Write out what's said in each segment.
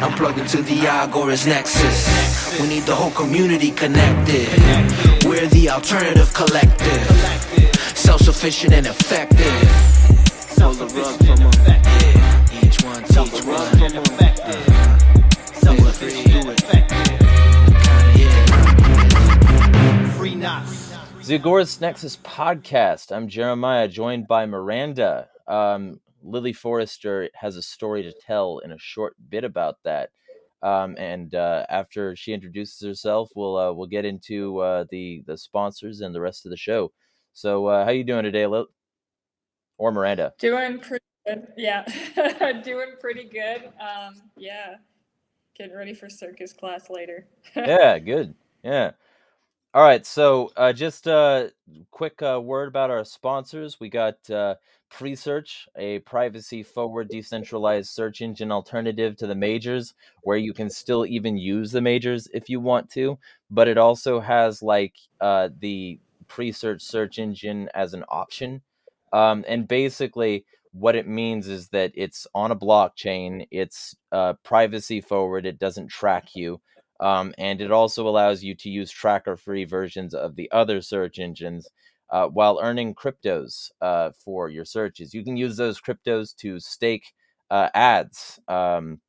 I'm plugged into the Agorist Nexus. We need the whole community connected. We're the alternative collective. Self sufficient and effective. Self-sufficient and effective. Each one one. The Agorist Nexus podcast. I'm Jeremiah, joined by Miranda. Um, Lily Forester has a story to tell in a short bit about that. Um, and uh, after she introduces herself, we'll uh, we'll get into uh, the the sponsors and the rest of the show. So, uh, how you doing today, Lil? Or Miranda? Doing pretty good. Yeah, doing pretty good. Um, yeah, getting ready for circus class later. yeah, good. Yeah. All right, so uh, just a quick uh, word about our sponsors. We got uh, Presearch, a privacy forward decentralized search engine alternative to the majors, where you can still even use the majors if you want to, but it also has like uh, the Presearch search engine as an option. Um, and basically, what it means is that it's on a blockchain, it's uh, privacy forward, it doesn't track you. Um, and it also allows you to use tracker free versions of the other search engines uh, while earning cryptos uh, for your searches. You can use those cryptos to stake uh, ads. Um,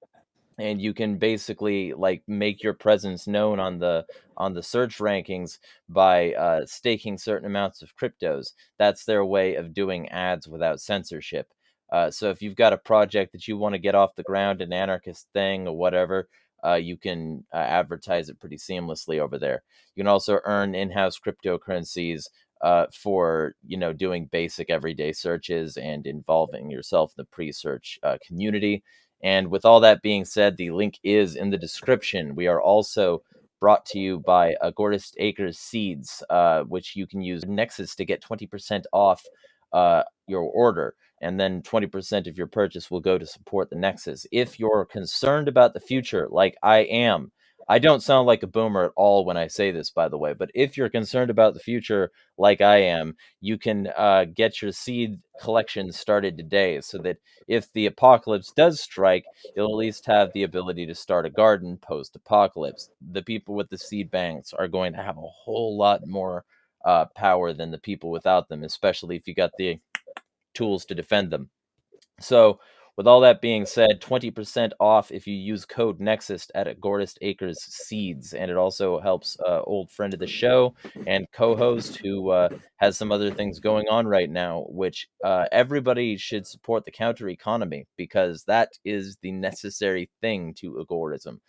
and you can basically like make your presence known on the on the search rankings by uh, staking certain amounts of cryptos. That's their way of doing ads without censorship. Uh, so if you've got a project that you want to get off the ground, an anarchist thing or whatever, uh, you can uh, advertise it pretty seamlessly over there. You can also earn in-house cryptocurrencies uh, for you know doing basic everyday searches and involving yourself in the Presearch uh, community. And with all that being said, the link is in the description. We are also brought to you by Agorist Acres Seeds, uh, which you can use Nexus to get 20% off uh, your order and then 20% of your purchase will go to support the Nexus. If you're concerned about the future, like I am, I don't sound like a boomer at all when I say this, by the way, but if you're concerned about the future, like I am, you can uh, get your seed collection started today so that if the apocalypse does strike, you'll at least have the ability to start a garden post apocalypse. The people with the seed banks are going to have a whole lot more uh, power than the people without them, especially if you got the tools to defend them. So, with all that being said, 20% off if you use code Nexus at Agorist Acres Seeds. And it also helps uh, old friend of the show and co host who uh, has some other things going on right now, which uh, everybody should support the counter economy because that is the necessary thing to agorism.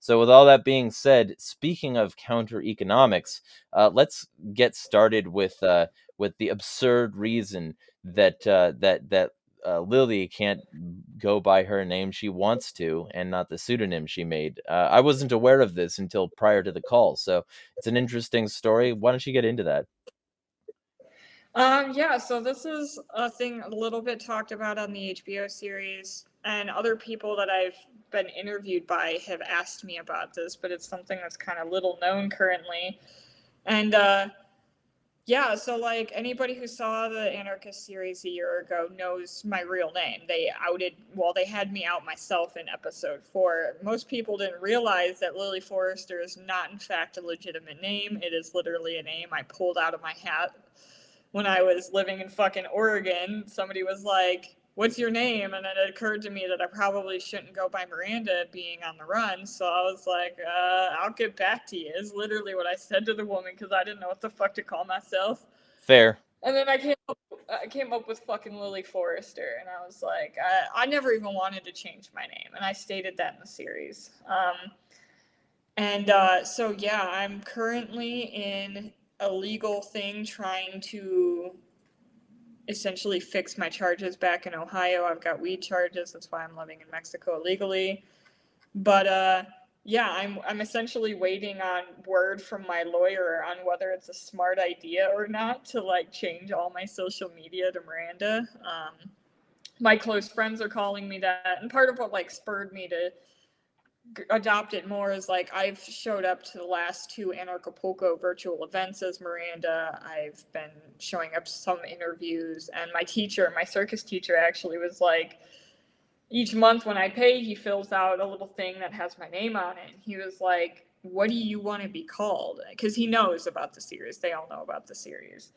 So, with all that being said, speaking of counter economics, uh, let's get started with uh, with the absurd reason that uh, that that uh, Lily can't go by her name she wants to and not the pseudonym she made. Uh, I wasn't aware of this until prior to the call, so it's an interesting story. Why don't you get into that? Um, yeah, so this is a thing a little bit talked about on the HBO series, and other people that I've been interviewed by have asked me about this, but it's something that's kind of little known currently. And uh, yeah, so like anybody who saw the Anarchist series a year ago knows my real name. They outed, well, they had me out myself in episode four. Most people didn't realize that Lily Forester is not, in fact, a legitimate name. It is literally a name I pulled out of my hat when I was living in fucking Oregon. Somebody was like, what's your name? And it occurred to me that I probably shouldn't go by Miranda being on the run. So I was like, uh, I'll get back to you, is literally what I said to the woman because I didn't know what the fuck to call myself. Fair. And then I came up, I came up with fucking Lily Forester, and I was like, I, I never even wanted to change my name, and I stated that in the series. Um, and uh, so yeah, I'm currently in a legal thing trying to essentially fix my charges back in Ohio. I've got weed charges. That's why I'm living in Mexico illegally. But uh, yeah, I'm I'm essentially waiting on word from my lawyer on whether it's a smart idea or not to like change all my social media to Miranda. Um, my close friends are calling me that, and part of what like spurred me to adopt it more is like I've showed up to the last two Anarchapulco virtual events as Miranda. I've been showing up some interviews, and my teacher, my circus teacher, actually was like, each month when I pay, he fills out a little thing that has my name on it. And he was like, What do you want to be called? Because he knows about the series. They all know about the series.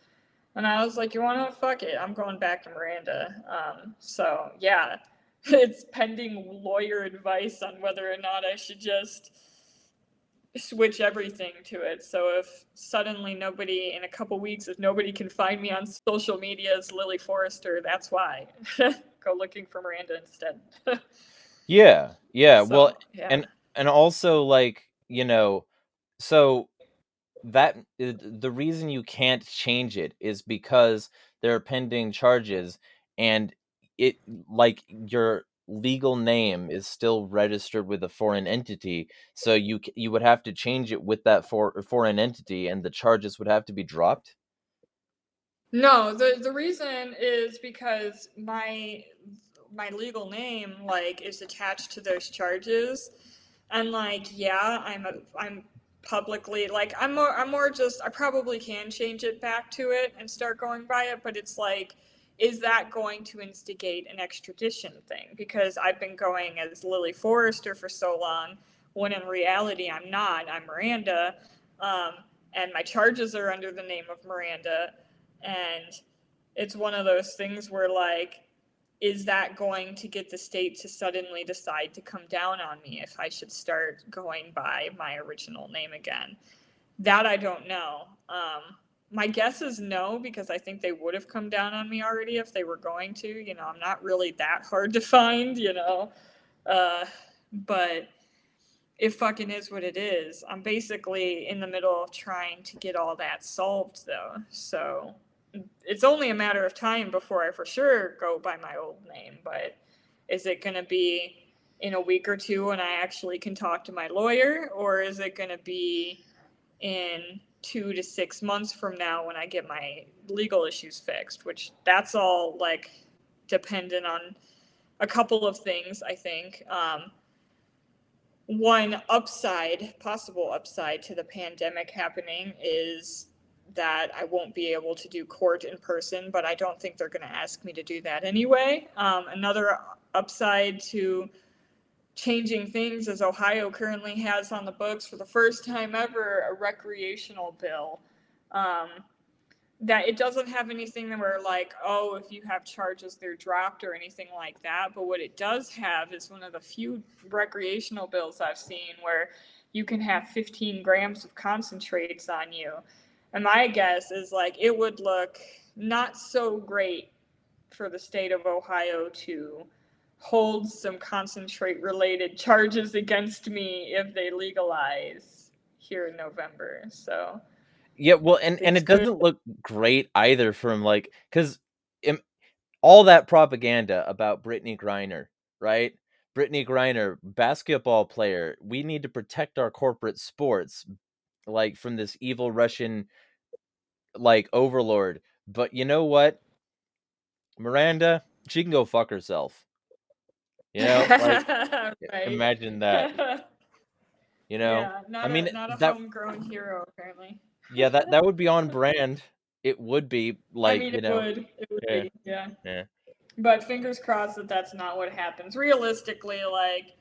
And I was like, You want to fuck it? I'm going back to Miranda. Um, so, yeah, it's pending lawyer advice on whether or not I should just switch everything to it. So if suddenly nobody in a couple weeks, if nobody can find me on social media as Lily Forester, that's why. Go looking for Miranda instead. yeah, yeah. So, well, yeah. and and also like you know, so that uh, the reason you can't change it is because there are pending charges, and it like your legal name is still registered with a foreign entity so you you would have to change it with that for, uh, foreign entity and the charges would have to be dropped? No, the the reason is because my my legal name like is attached to those charges, and like yeah, I'm a I'm publicly like I'm more I'm more just I probably can change it back to it and start going by it, but it's like is that going to instigate an extradition thing? Because I've been going as Lily Forester for so long, when in reality I'm not. I'm Miranda, um, and my charges are under the name of Miranda and it's one of those things where like is that going to get the state to suddenly decide to come down on me if i should start going by my original name again that i don't know um, my guess is no because i think they would have come down on me already if they were going to you know i'm not really that hard to find you know uh, but it fucking is what it is i'm basically in the middle of trying to get all that solved though so it's only a matter of time before I for sure go by my old name. But is it going to be in a week or two when I actually can talk to my lawyer, or is it going to be in two to six months from now when I get my legal issues fixed? Which that's all like dependent on a couple of things, I think. Um, one upside, possible upside to the pandemic happening is that I won't be able to do court in person, but I don't think they're going to ask me to do that anyway. Um, another upside to changing things as Ohio currently has on the books for the first time ever a recreational bill. Um, that it doesn't have anything that we're like, oh, if you have charges, they're dropped or anything like that. But what it does have is one of the few recreational bills I've seen where you can have 15 grams of concentrates on you. And my guess is like it would look not so great for the state of Ohio to hold some concentrate related charges against me if they legalize here in November. So yeah well and and it doesn't look great either from like because all that propaganda about Brittney Griner, right? Brittney Griner, basketball player. We need to protect our corporate sports, like from this evil Russian, like overlord. But you know what, Miranda, she can go fuck herself. You know, like right. imagine that. You know, yeah, not I mean, a, not a that- homegrown hero apparently. yeah, that that would be on brand. It would be like I mean, you it know, would. It would yeah, be. Yeah. yeah. But fingers crossed that that's not what happens. Realistically, like,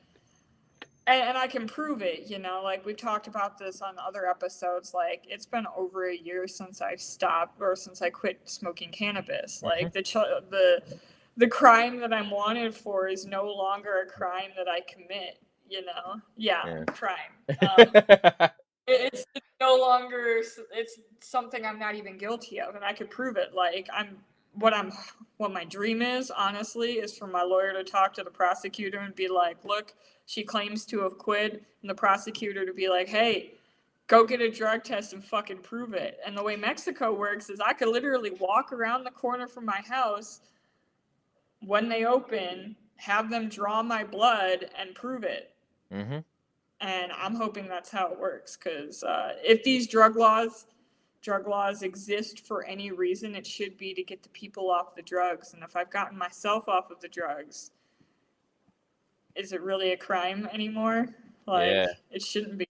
and, and I can prove it, you know, like we've talked about this on other episodes. Like, it's been over a year since I stopped or since I quit smoking cannabis. Mm-hmm. Like, the, the, the crime that I'm wanted for is no longer a crime that I commit, you know? Yeah, Yeah. crime. Um, it's no longer it's something i'm not even guilty of and i could prove it like i'm what i'm what my dream is honestly is for my lawyer to talk to the prosecutor and be like look she claims to have quit and the prosecutor to be like hey go get a drug test and fucking prove it and the way mexico works is i could literally walk around the corner from my house when they open have them draw my blood and prove it hmm and I'm hoping that's how it works. Because uh, if these drug laws, drug laws exist for any reason, it should be to get the people off the drugs. And if I've gotten myself off of the drugs, is it really a crime anymore? Like Yeah. it shouldn't be.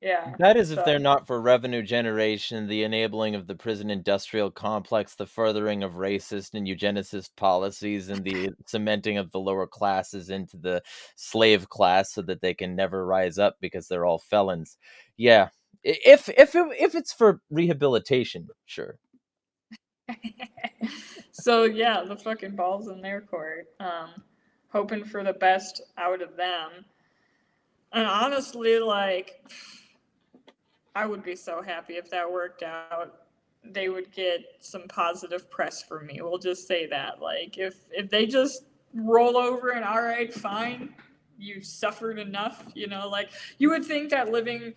Yeah. That is if they're not for revenue generation, the enabling of the prison industrial complex, the furthering of racist and eugenicist policies, and the cementing of the lower classes into the slave class so that they can never rise up because they're all felons. Yeah. If if if it's for rehabilitation, sure. so yeah, the fucking balls in their court. Um, hoping for the best out of them. And honestly, like I would be so happy if that worked out. They would get some positive press from me. We'll just say that. Like if if they just roll over and all right, fine, you've suffered enough, you know, like you would think that living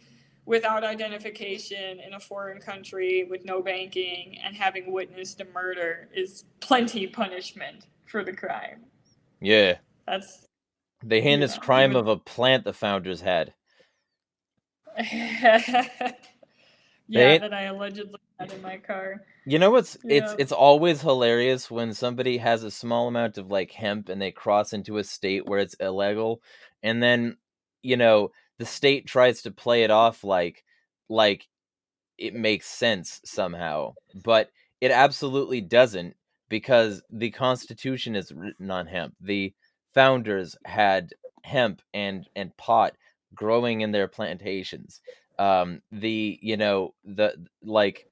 without identification in a foreign country with no banking and having witnessed a murder is plenty punishment for the crime. Yeah. That's The heinous crime of a plant the founders had. yeah, They- that I allegedly had in my car. You know what's it's it's always hilarious when somebody has a small amount of like hemp and they cross into a state where it's illegal and then you know the state tries to play it off like like it makes sense somehow but it absolutely doesn't because the constitution is written on hemp the founders had hemp and and pot growing in their plantations. Um the you know the like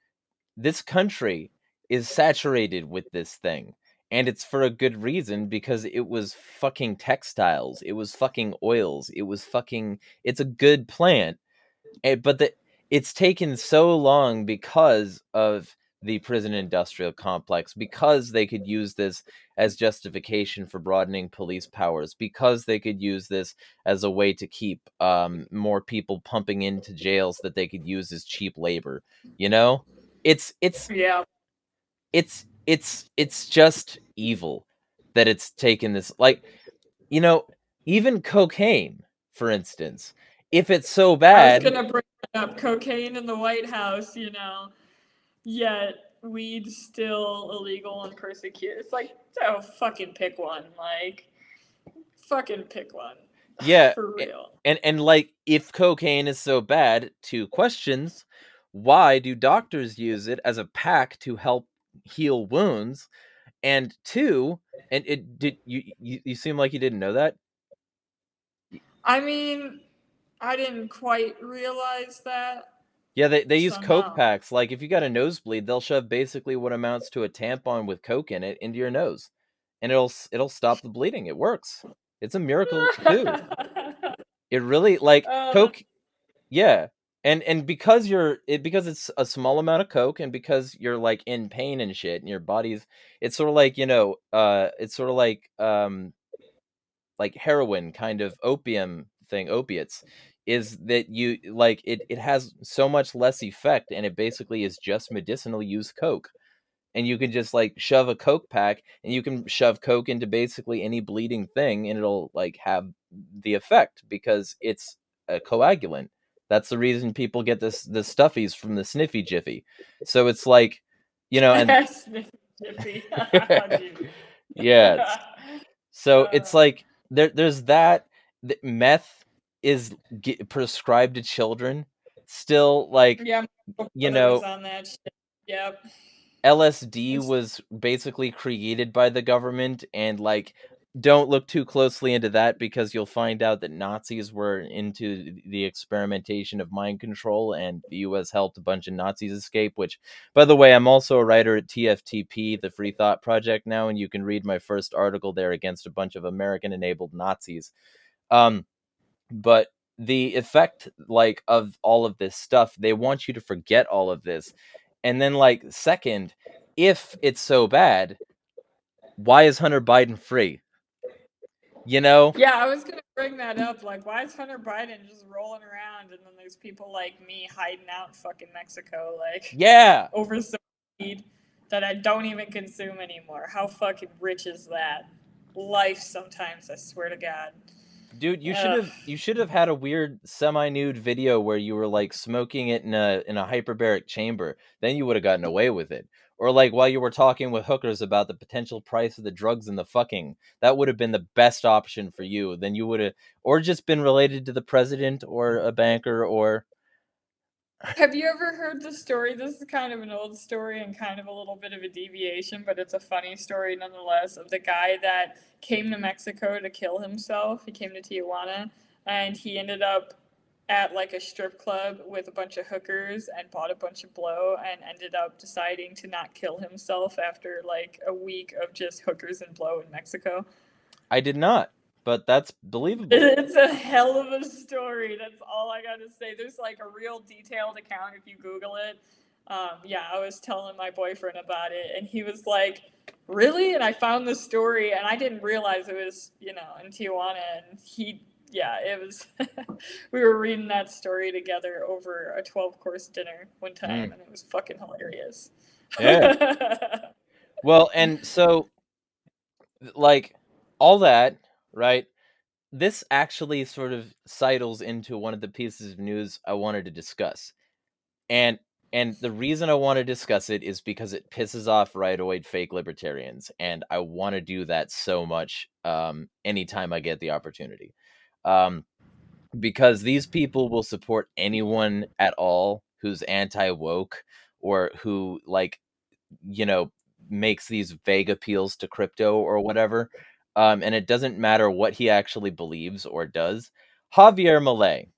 this country is saturated with this thing and it's for a good reason because it was fucking textiles it was fucking oils it was fucking it's a good plant and, but the, it's taken so long because of the prison industrial complex because they could use this as justification for broadening police powers because they could use this as a way to keep um, more people pumping into jails that they could use as cheap labor you know? It's it's Yeah, it's it's it's just evil that it's taken this like you know even cocaine for instance if it's so I was bad gonna bring up cocaine in the White House, you know, yet weed still illegal and persecuted. It's like, oh, fucking pick one, like, fucking pick one. yeah for real. and and like if cocaine is so bad two questions why do doctors use it as a pack to help heal wounds and two and it did you you, you seem like you didn't know that I mean, I didn't quite realize that. Yeah, they, they use coke packs. Like if you got a nosebleed, they'll shove basically what amounts to a tampon with coke in it into your nose, and it'll it'll stop the bleeding. It works. It's a miracle too. It really like Oh, coke. Yeah, and and because you're it because it's a small amount of coke, and because you're like in pain and shit, and your body's it's sort of like you know uh it's sort of like um like heroin kind of opium thing opiates is that you like it it has so much less effect and it basically is just medicinal use coke. And you can just like shove a coke pack and you can shove coke into basically any bleeding thing and it'll like have the effect because it's a coagulant. That's the reason people get this the stuffies from the sniffy jiffy. So it's like you know and Sniffy. Yeah it's- so it's like there there's that meth is g prescribed to children still like yeah, you know- on that shit. Yep. LSD was basically created by the government and like don't look too closely into that because you'll find out that Nazis were into the experimentation of mind control and the US helped a bunch of Nazis escape which by the way I'm also a writer at TFTP the Free Thought Project now and you can read my first article there against a bunch of American enabled Nazis um but the effect like of all of this stuff they want you to forget all of this and then like second if it's so bad why is hunter biden free you know Yeah, I was gonna bring that up. Like, why is Hunter Biden just rolling around, and then there's people like me hiding out in fucking Mexico, like yeah over some weed that I don't even consume anymore. How fucking rich is that? Life sometimes, I swear to God. Dude you should uh, have you should have had a weird semi-nude video where you were like smoking it in a in a hyperbaric chamber. Then you would have gotten away with it. Or like while you were talking with hookers about the potential price of the drugs and the fucking that would have been the best option for you then you would have or just been related to the president or a banker or Have you ever heard the story? This is kind of an old story and kind of a little bit of a deviation, but it's a funny story nonetheless of the guy that came to Mexico to kill himself. He came to Tijuana and he ended up at like a strip club with a bunch of hookers and bought a bunch of blow and ended up deciding to not kill himself after like a week of just hookers and blow in Mexico. I did not but that's believable. It's a hell of a story. That's all I got to say. There's like a real detailed account if you Google it. Um, yeah, I was telling my boyfriend about it, and he was like, "Really?" And I found the story, and I didn't realize it was, you know, in Tijuana. And he, yeah, it was. we were reading that story together over a twelve-course dinner one time, mm. and it was fucking hilarious. Yeah. well, and so, like, all that right? This actually sort of sidles into one of the pieces of news I wanted to discuss. And and the reason I want to discuss it is because it pisses off rightoid fake libertarians, and I want to do that so much um, anytime I get the opportunity. Um, because these people will support anyone at all who's anti woke or who like you know makes these vague appeals to crypto or whatever um, and it doesn't matter what he actually believes or does. Javier Milei,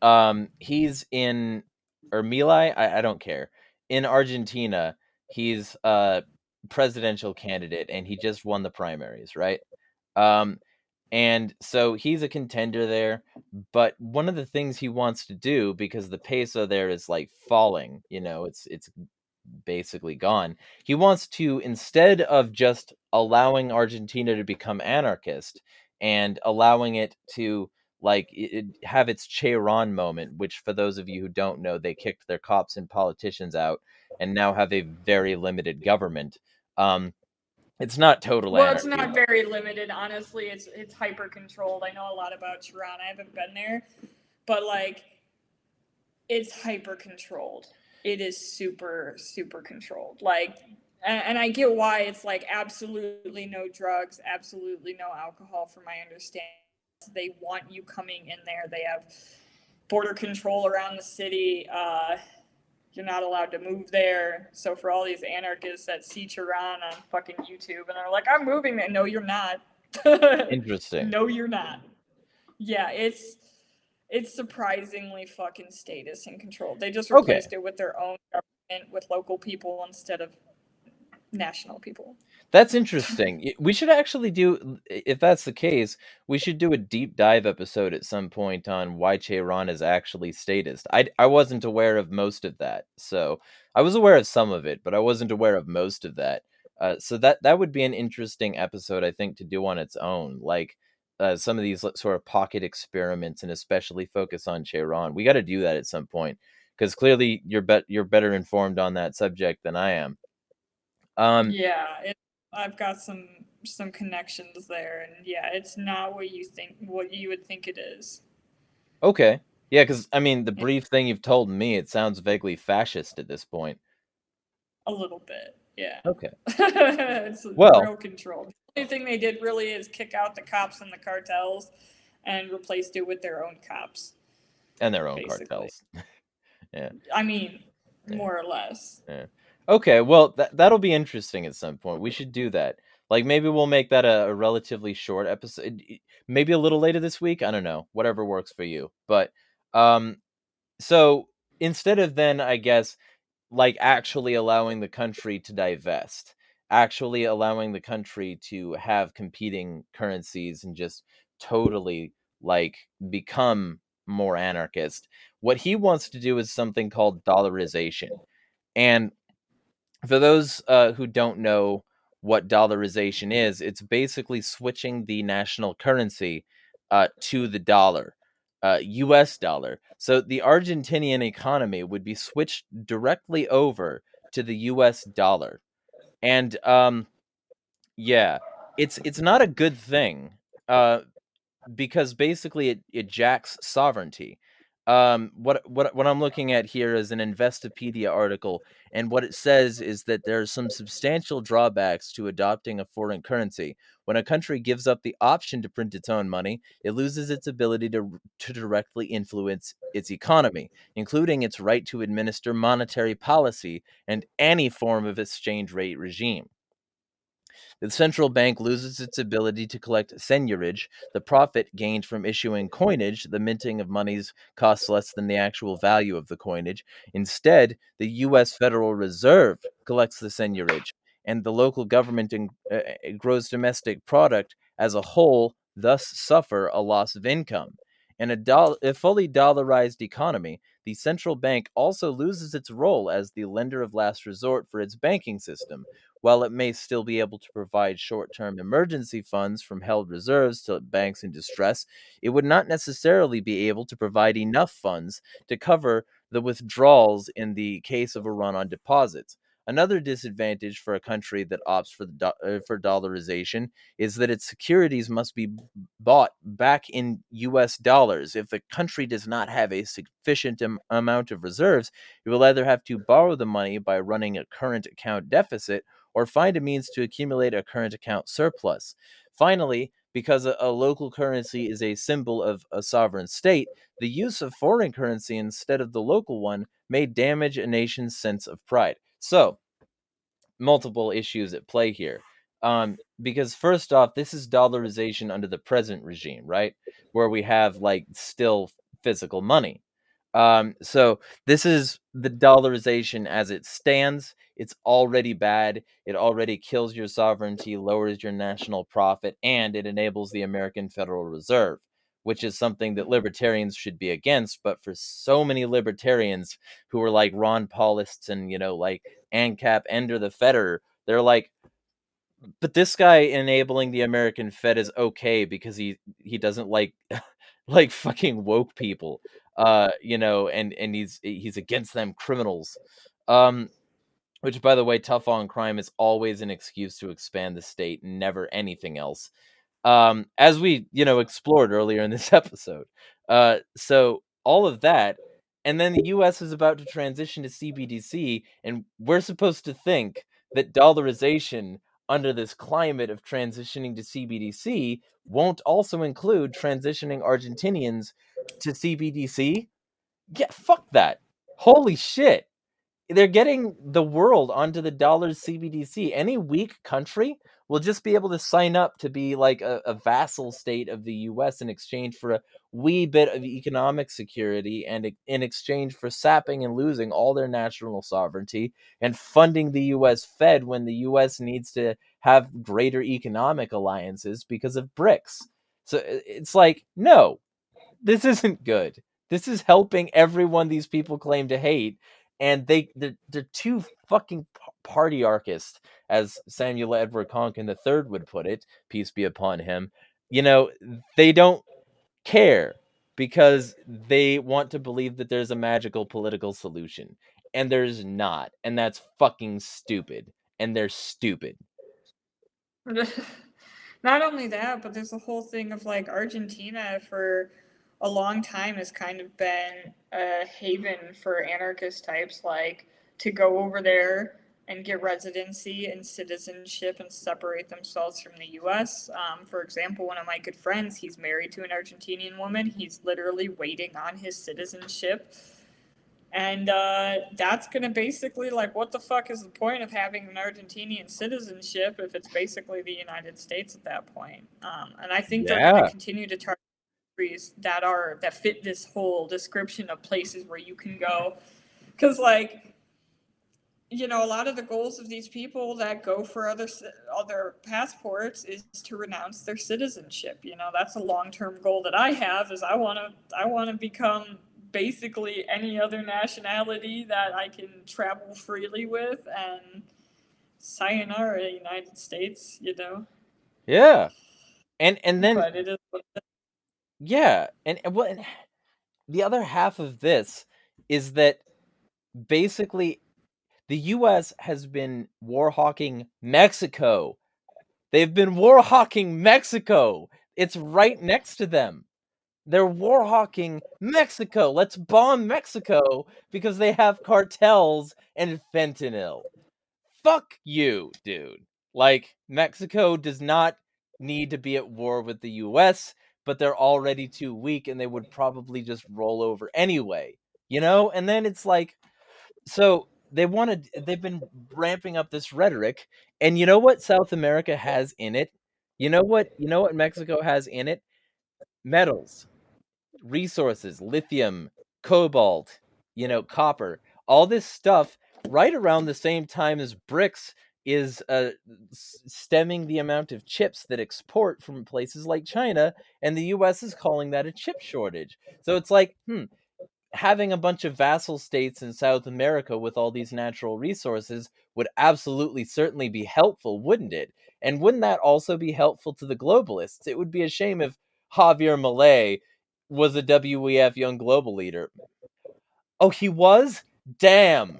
um, he's in or Milei, I, I don't care. In Argentina, he's a presidential candidate, and he just won the primaries, right? Um, and so he's a contender there. But one of the things he wants to do, because the peso there is like falling, you know, it's it's basically gone. He wants to instead of just allowing Argentina to become anarchist and allowing it to like it, have its Cherán moment, which for those of you who don't know, they kicked their cops and politicians out and now have a very limited government. Um, it's not total. Well, anarchy. it's not very limited. Honestly, it's it's hyper controlled. I know a lot about Cherán. I haven't been there, but like, it's hyper controlled it is super super controlled like and, and i get why it's like absolutely no drugs absolutely no alcohol from my understanding they want you coming in there they have border control around the city uh, you're not allowed to move there. So for all these anarchists that see Cherán on fucking YouTube and are like, I'm moving there. No, you're not. Interesting. no, you're not. Yeah, it's it's surprisingly fucking status and control. They just replaced okay. it with their own government with local people instead of national people. That's interesting. we should actually do, if that's the case, we should do a deep dive episode at some point on why Cherán is actually statist. I, I wasn't aware of most of that. So I was aware of some of it, but I wasn't aware of most of that. Uh, so that that would be an interesting episode, I think, to do on its own. Like, uh, some of these sort of pocket experiments and especially focus on Cherán. We got to do that at some point because clearly you're bet you're better informed on that subject than I am. Um, yeah, it, I've got some some connections there, and yeah, it's not what you think what you would think it is. Okay, yeah, because I mean, the brief thing you've told me, it sounds vaguely fascist at this point. A little bit, yeah. Okay. it's well, real controlled only thing they did really is kick out the cops and the cartels and replaced it with their own cops and their own basically. cartels. yeah. I mean, more or less. Yeah. Okay, well that that'll be interesting at some point. We should do that. Like maybe we'll make that a, a relatively short episode. Maybe a little later this week. I don't know. Whatever works for you. But um, so instead of then, I guess, like actually allowing the country to divest, actually allowing the country to have competing currencies and just totally like become more anarchist. What he wants to do is something called dollarization. And for those uh, who don't know what dollarization is, it's basically switching the national currency uh, to the dollar, uh, US dollar. So the Argentinian economy would be switched directly over to the US dollar and um, yeah, it's it's not a good thing, uh, because basically it it jacks sovereignty. Um, what what what I'm looking at here is an Investopedia article, and what it says is that there are some substantial drawbacks to adopting a foreign currency. When a country gives up the option to print its own money, it loses its ability to to directly influence its economy, including its right to administer monetary policy and any form of exchange rate regime. The central bank loses its ability to collect seigniorage, the profit gained from issuing coinage. The minting of monies costs less than the actual value of the coinage. Instead, the U.S. Federal Reserve collects the seigniorage, and the local government in, uh, gross domestic product as a whole thus suffer a loss of income. In a, doll- a fully dollarized economy, the central bank also loses its role as the lender of last resort for its banking system, while it may still be able to provide short term emergency funds from held reserves to banks in distress, it would not necessarily be able to provide enough funds to cover the withdrawals in the case of a run on deposits. Another disadvantage for a country that opts for, do- uh, for dollarization is that its securities must be bought back in US dollars. If the country does not have a sufficient am- amount of reserves, it will either have to borrow the money by running a current account deficit or find a means to accumulate a current account surplus. Finally, because a, a, local currency is a symbol of a sovereign state, the use of foreign currency instead of the local one may damage a nation's sense of pride. So, multiple issues at play here. Um, because first off, this is dollarization under the present regime, right? Where we have like still physical money. Um, so this is the dollarization as it stands. It's already bad. It already kills your sovereignty, lowers your national profit, and it enables the American Federal Reserve, which is something that libertarians should be against. But for so many libertarians who are like Ron Paulists and you know like ANCAP, Ender the Feder, they're like, but this guy enabling the American Fed is okay because he he doesn't like like fucking woke people uh, you know, and and he's he's against them criminals. Um, which, by the way, tough on crime is always an excuse to expand the state, never anything else. Um, as we you know explored earlier in this episode. Uh, so all of that, and then the U.S. is about to transition to CBDC, and we're supposed to think that dollarization under this climate of transitioning to CBDC won't also include transitioning Argentinians to CBDC? Yeah, fuck that. Holy shit. They're getting the world onto the dollar's CBDC. Any weak country will just be able to sign up to be like a, a vassal state of the US in exchange for a wee bit of economic security and in exchange for sapping and losing all their national sovereignty and funding the US Fed when the US needs to have greater economic alliances because of BRICS. So it's like, no, this isn't good. This is helping everyone these people claim to hate, and they they're, they're too fucking party archist, as Samuel Edward Konkin III would put it. Peace be upon him. You know they don't care because they want to believe that there's a magical political solution, and there's not, and that's fucking stupid. And they're stupid. not only that, but there's a whole thing of like Argentina for a long time has kind of been a haven for anarchist types like to go over there and get residency and citizenship and separate themselves from the US. Um, for example, one of my good friends, he's married to an Argentinian woman. He's literally waiting on his citizenship. And uh, that's going to basically, like, what the fuck is the point of having an Argentinian citizenship if it's basically the United States at that point? Um, and I think yeah. they're going to continue to target that are that fit this whole description of places where you can go. Because like you know a lot of the goals of these people that go for other other passports is to renounce their citizenship you know? That's a long-term goal that i have is i want to i want to become basically any other nationality that i can travel freely with and sayonara united states you know? Yeah. And and then but it is yeah, and, and what the other half of this is that basically the U.S. has been war hawking Mexico. They've been war hawking Mexico. It's right next to them. they're war hawking Mexico. Let's bomb Mexico because they have cartels and fentanyl. Fuck you, dude. Like, Mexico does not need to be at war with the US, but they're already too weak and they would probably just roll over anyway, you know? And then it's like, so they wanted, they've been ramping up this rhetoric. And you know what South America has in it? You know what, you know what Mexico has in it? Metals resources, lithium, cobalt, you know, copper, all this stuff right around the same time as BRICS is uh, stemming the amount of chips that export from places like China, and the US is calling that a chip shortage. So it's like, hmm, having a bunch of vassal states in South America with all these natural resources would absolutely certainly be helpful, wouldn't it? And wouldn't that also be helpful to the globalists? It would be a shame if Javier Milei was a WEF Young Global Leader. Oh, he was? Damn.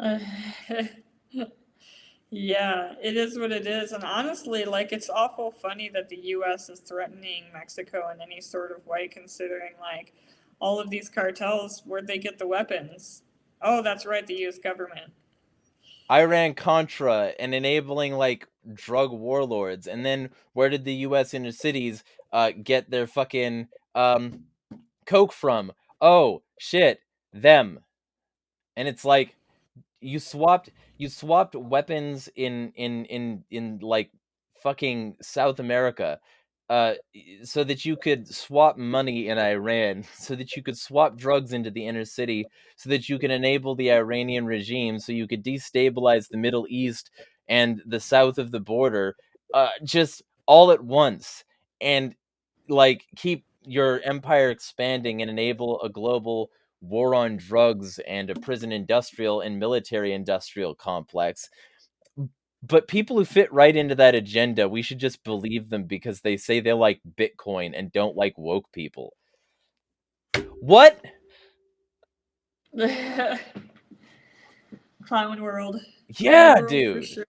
yeah, it is what it is. And honestly, like, it's awful funny that the US is threatening Mexico in any sort of way, considering, like, all of these cartels, where'd they get the weapons? Oh, that's right, the US government. Iran Contra and enabling like drug warlords. And then where did the US inner cities uh, get their fucking um, coke from? Oh shit, them. And it's like you swapped you swapped weapons in in in in like fucking South America uh, so that you could swap money in Iran, so that you could swap drugs into the inner city, so that you can enable the Iranian regime, so you could destabilize the Middle East and the south of the border, uh, just all at once, and like keep your empire expanding and enable a global war on drugs and a prison industrial and military industrial complex but people who fit right into that agenda, we should just believe them because they say they like Bitcoin and don't like woke people. What? Clown world. Yeah, world dude. Sure.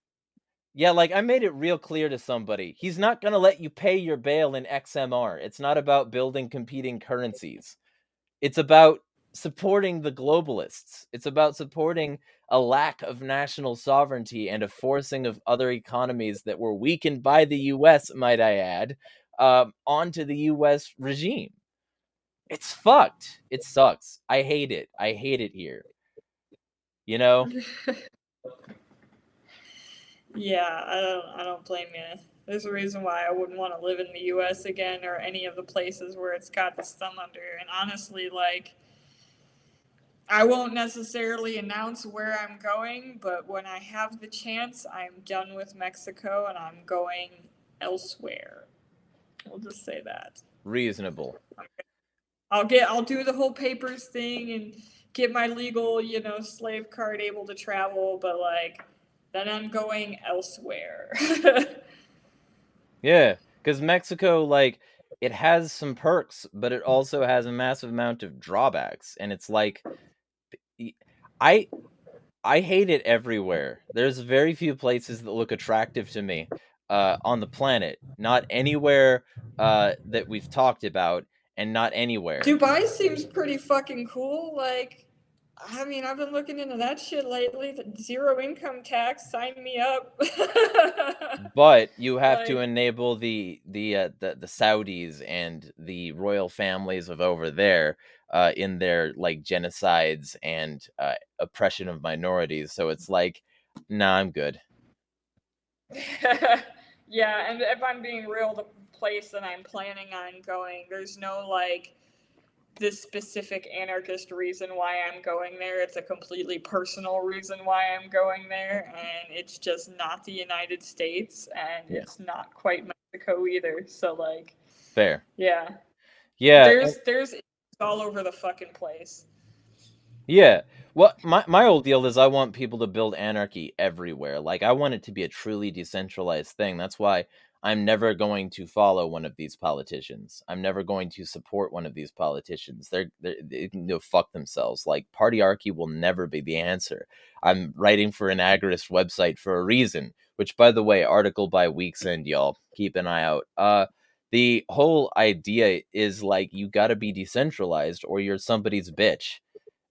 Yeah, like I made it real clear to somebody. He's not going to let you pay your bail in XMR. It's not about building competing currencies. It's about supporting the globalists. It's about supporting a lack of national sovereignty and a forcing of other economies that were weakened by the U.S., might I add, uh, onto the U.S. regime. It's fucked. It sucks. I hate it. I hate it here. You know. yeah, I don't. I don't blame you. There's a reason why I wouldn't want to live in the U.S. again or any of the places where it's got its thumb under. And honestly, like I won't necessarily announce where I'm going, but when I have the chance, I'm done with Mexico and I'm going elsewhere. We'll just say that. Reasonable. I'll get I'll do the whole papers thing and get my legal, you know, slave card able to travel, but like then I'm going elsewhere. yeah, cuz Mexico like it has some perks, but it mm-hmm. also has a massive amount of drawbacks and it's like I I hate it everywhere. There's very few places that look attractive to me uh, on the planet. Not anywhere uh, that we've talked about, and not anywhere. Dubai seems pretty fucking cool. Like, I mean, I've been looking into that shit lately. Zero income tax, sign me up. but you have like, to enable the the, uh, the the Saudis and the royal families of over there uh, in their like genocides and uh, oppression of minorities. So it's like, nah, I'm good. yeah, and if I'm being real, the place that I'm planning on going, there's no like this specific anarchist reason why I'm going there. It's a completely personal reason why I'm going there, and it's just not the United States, and yeah. it's not quite Mexico either. So like, fair. Yeah. Yeah. There's there's all over the fucking place. Yeah. Well, my my old deal is I want people to build anarchy everywhere. Like I want it to be a truly decentralized thing. That's why I'm never going to follow one of these politicians. I'm never going to support one of these politicians. They're, they're they can go fuck themselves. Like partyarchy will never be the answer. I'm writing for an agorist website for a reason. Which, by the way, article by Week's End, y'all keep an eye out. Uh, the whole idea is like you got to be decentralized or you're somebody's bitch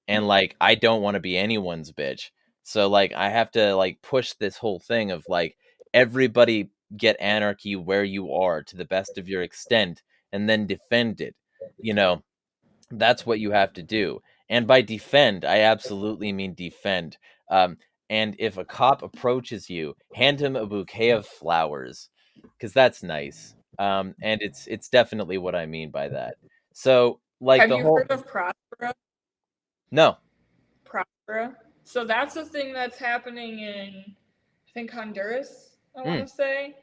and like i don't want to be anyone's bitch. So like i have to like push this whole thing of like everybody get anarchy where you are to the best of your extent and then defend it you know? That's what you have to do and by defend i absolutely mean defend um, and if a cop approaches you hand him a bouquet of flowers because that's nice um, and it's it's definitely what i mean by that so like Have the you whole heard of Prospera? no Prospera. So that's the thing that's happening in, I think Honduras. I Mm. want to say,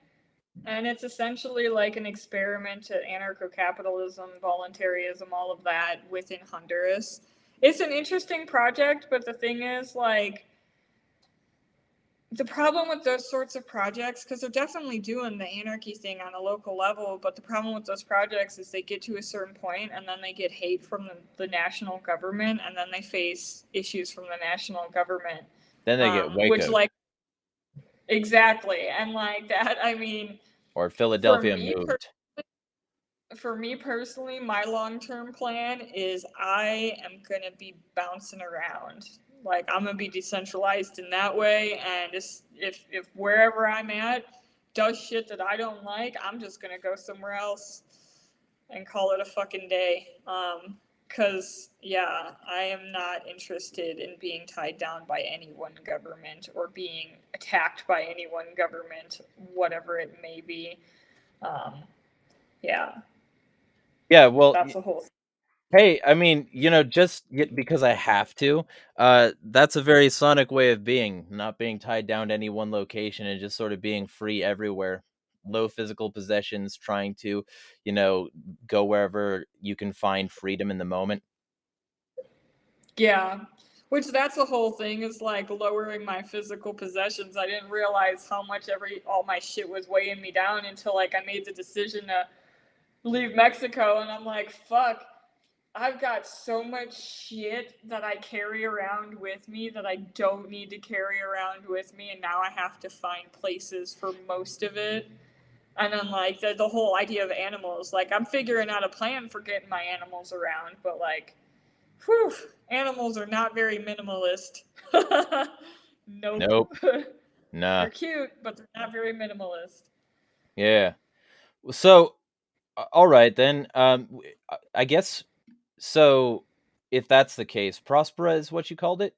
and it's essentially like an experiment to anarcho-capitalism, voluntarism, all of that within Honduras. It's an interesting project, but the thing is, like, the problem with those sorts of projects, because they're definitely doing the anarchy thing on a local level, but the problem with those projects is they get to a certain point and then they get hate from the, the national government and then they face issues from the national government. then they get um, Waco Which, like, exactly. And, like, that, I mean, or philadelphia moved for me personally, my long term plan is I am going to be bouncing around. Like I'm going to be decentralized in that way. And just, if, if wherever I'm at does shit that I don't like, I'm just going to go somewhere else and call it a fucking day. Um, Cause yeah, I am not interested in being tied down by any one government or being attacked by any one government, whatever it may be. Um, yeah, yeah well that's the whole. Hey, I mean, you know, just because I have to, uh, that's a very Sonic way of being, not being tied down to any one location and just sort of being free everywhere. Low physical possessions, trying to, you know, go wherever you can find freedom in the moment. Yeah. Which that's the whole thing is like lowering my physical possessions. I didn't realize how much every all my shit was weighing me down until like I made the decision to leave Mexico and I'm like, fuck, I've got so much shit that I carry around with me that I don't need to carry around with me and now I have to find places for most of it. And then like the, the whole idea of animals, like I'm figuring out a plan for getting my animals around, but like whew, animals are not very minimalist. nope. Nope. Nah. they're cute, but they're not very minimalist. Yeah. So, all right then. Um, I guess so. If that's the case, Prospera is what you called it.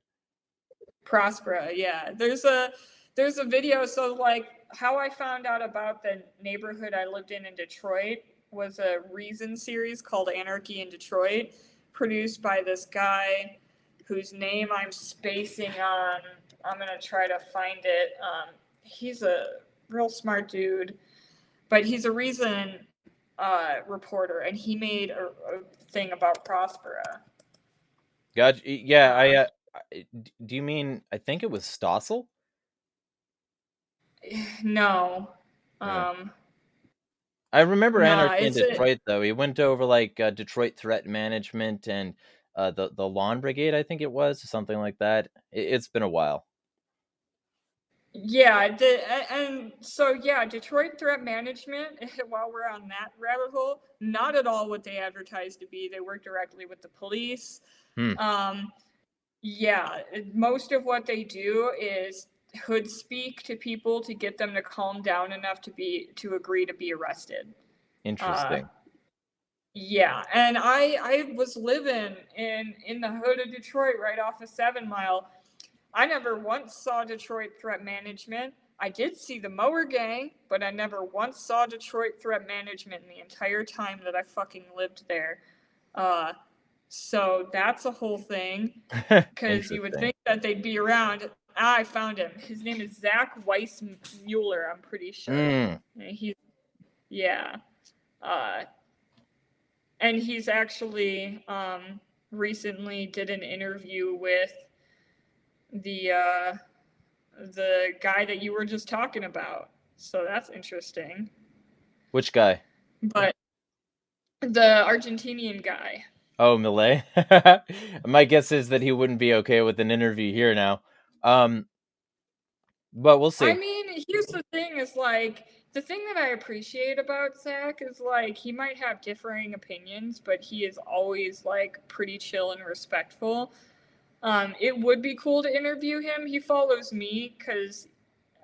Prospera, yeah. There's a there's a video. So like how I found out about the neighborhood I lived in in Detroit was a Reason series called Anarchy in Detroit, produced by this guy whose name I'm spacing on. I'm gonna try to find it. Um, he's a real smart dude, but he's a Reason uh, reporter, and he made a, a thing about Prospera. Gotcha. Yeah. I. Uh, do you mean? I think it was Stossel. No. Yeah. Um, I remember Nah, Anarchy in Detroit though. He went over like uh, Detroit Threat Management and uh, the the Lawn Brigade, I think it was, something like that. It, it's been a while. Yeah, the, and so yeah, Detroit Threat Management. While we're on that rabbit hole, not at all what they advertise to be. They work directly with the police. Hmm. Um, yeah, most of what they do is hood speak to people to get them to calm down enough to be to agree to be arrested. Interesting. Yeah, and I I was living in in the hood of Detroit, right off of Seven Mile. I never once saw Detroit Threat Management. I did see the Mower Gang, but I never once saw Detroit Threat Management in the entire time that I fucking lived there. Uh, so that's a whole thing because you would think that they'd be around. Ah, I found him. His name is Zach Weiss Mueller, I'm pretty sure. Mm, And He's yeah. Uh and he's actually um recently did an interview with the uh the guy that you were just talking about. So that's interesting. which guy? But the Argentinian guy. Oh, Milei. My guess is that he wouldn't be okay with an interview here now. Um, but we'll see. I mean, here's the thing is like the thing that I appreciate about Zach is like he might have differing opinions, but he is always like pretty chill and respectful. Um, it would be cool to interview him. He follows me because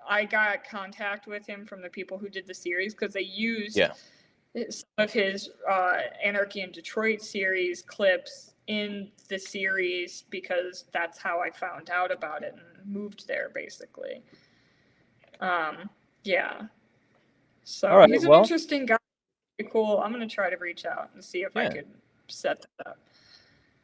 I got contact with him from the people who did the series because they used Yeah. some of his uh, Anarchy in Detroit series clips in the series because that's how I found out about it and moved there basically. Um, yeah. So right, he's an well- interesting guy. Pretty Cool. I'm gonna try to reach out and see if I Yeah. could set that up.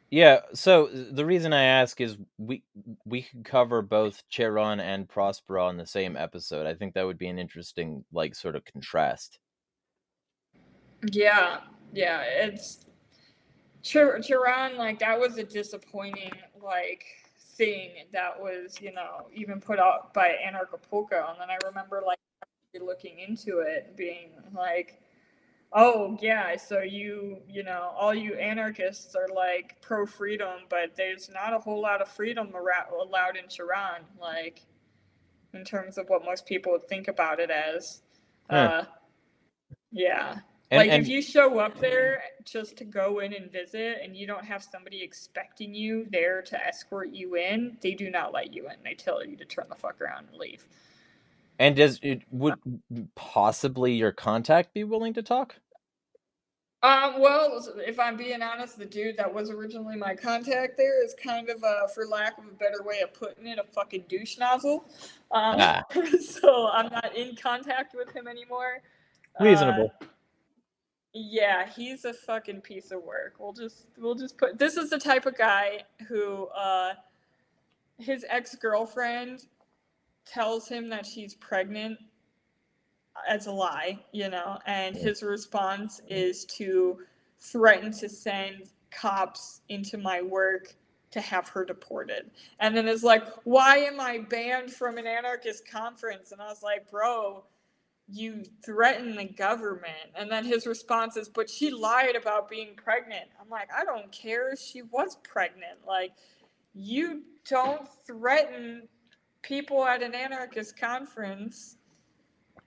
Yeah, so the reason I ask is we we could cover both Cherán and Prospera on the same episode. I think that would be an interesting like sort of contrast. Yeah, yeah, it's Chir- Cherán. Like that was a disappointing like thing that was you know even put out by Anarchapulco, and then I remember like looking into it, being like, oh yeah, so you you know all you anarchists are like pro freedom, but there's not a whole lot of freedom allowed in Cherán, like in terms of what most people would think about it as. Huh. Uh, yeah And, like and if you show up there just to go in and visit and you don't have somebody expecting you there to escort you in they do not let you in they tell you to turn the fuck around and leave and does it would possibly your contact be willing to talk? um well if i'm being honest the dude that was originally my contact there is kind of a for lack of a better way of putting it a fucking douche nozzle um Ah. so i'm not in contact with him anymore Uh, Reasonable. Yeah, he's a fucking piece of work. We'll just we'll just put this is the type of guy who uh his ex-girlfriend tells him that she's pregnant as a lie, you know, and his response is to threaten to send cops into my work to have her deported. And then it's like, why am I banned from an anarchist conference? And I was like, bro, you threaten the government. And then his response is, but she lied about being pregnant. I'm like, I don't care if she was pregnant. Like, you don't threaten people at an anarchist conference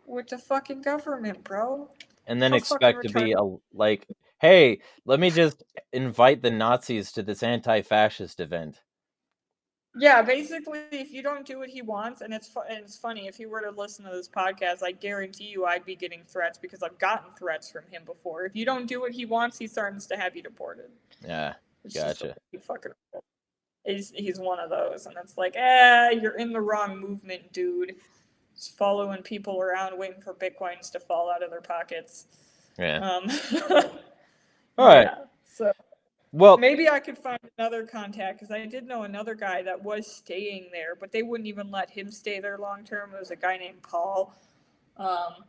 with the fucking government, bro. and then How expect to be a like, hey, let me just invite the Nazis to this anti-fascist event. Yeah, basically, if you don't do what he wants, and it's fu- and it's funny if you were to listen to this podcast, I guarantee you I'd be getting threats because I've gotten threats from him before. If you don't do what he wants, he threatens to have you deported. Yeah, It's Gotcha. fucking. He's he's one of those, and it's like, eh, you're in the wrong movement, dude. Just following people around, waiting for bitcoins to fall out of their pockets. yeah. Um, All right. yeah, so Well, maybe I could find another contact because I did know another guy that was staying there, but they wouldn't even let him stay there long term. It was a guy named Paul. Um,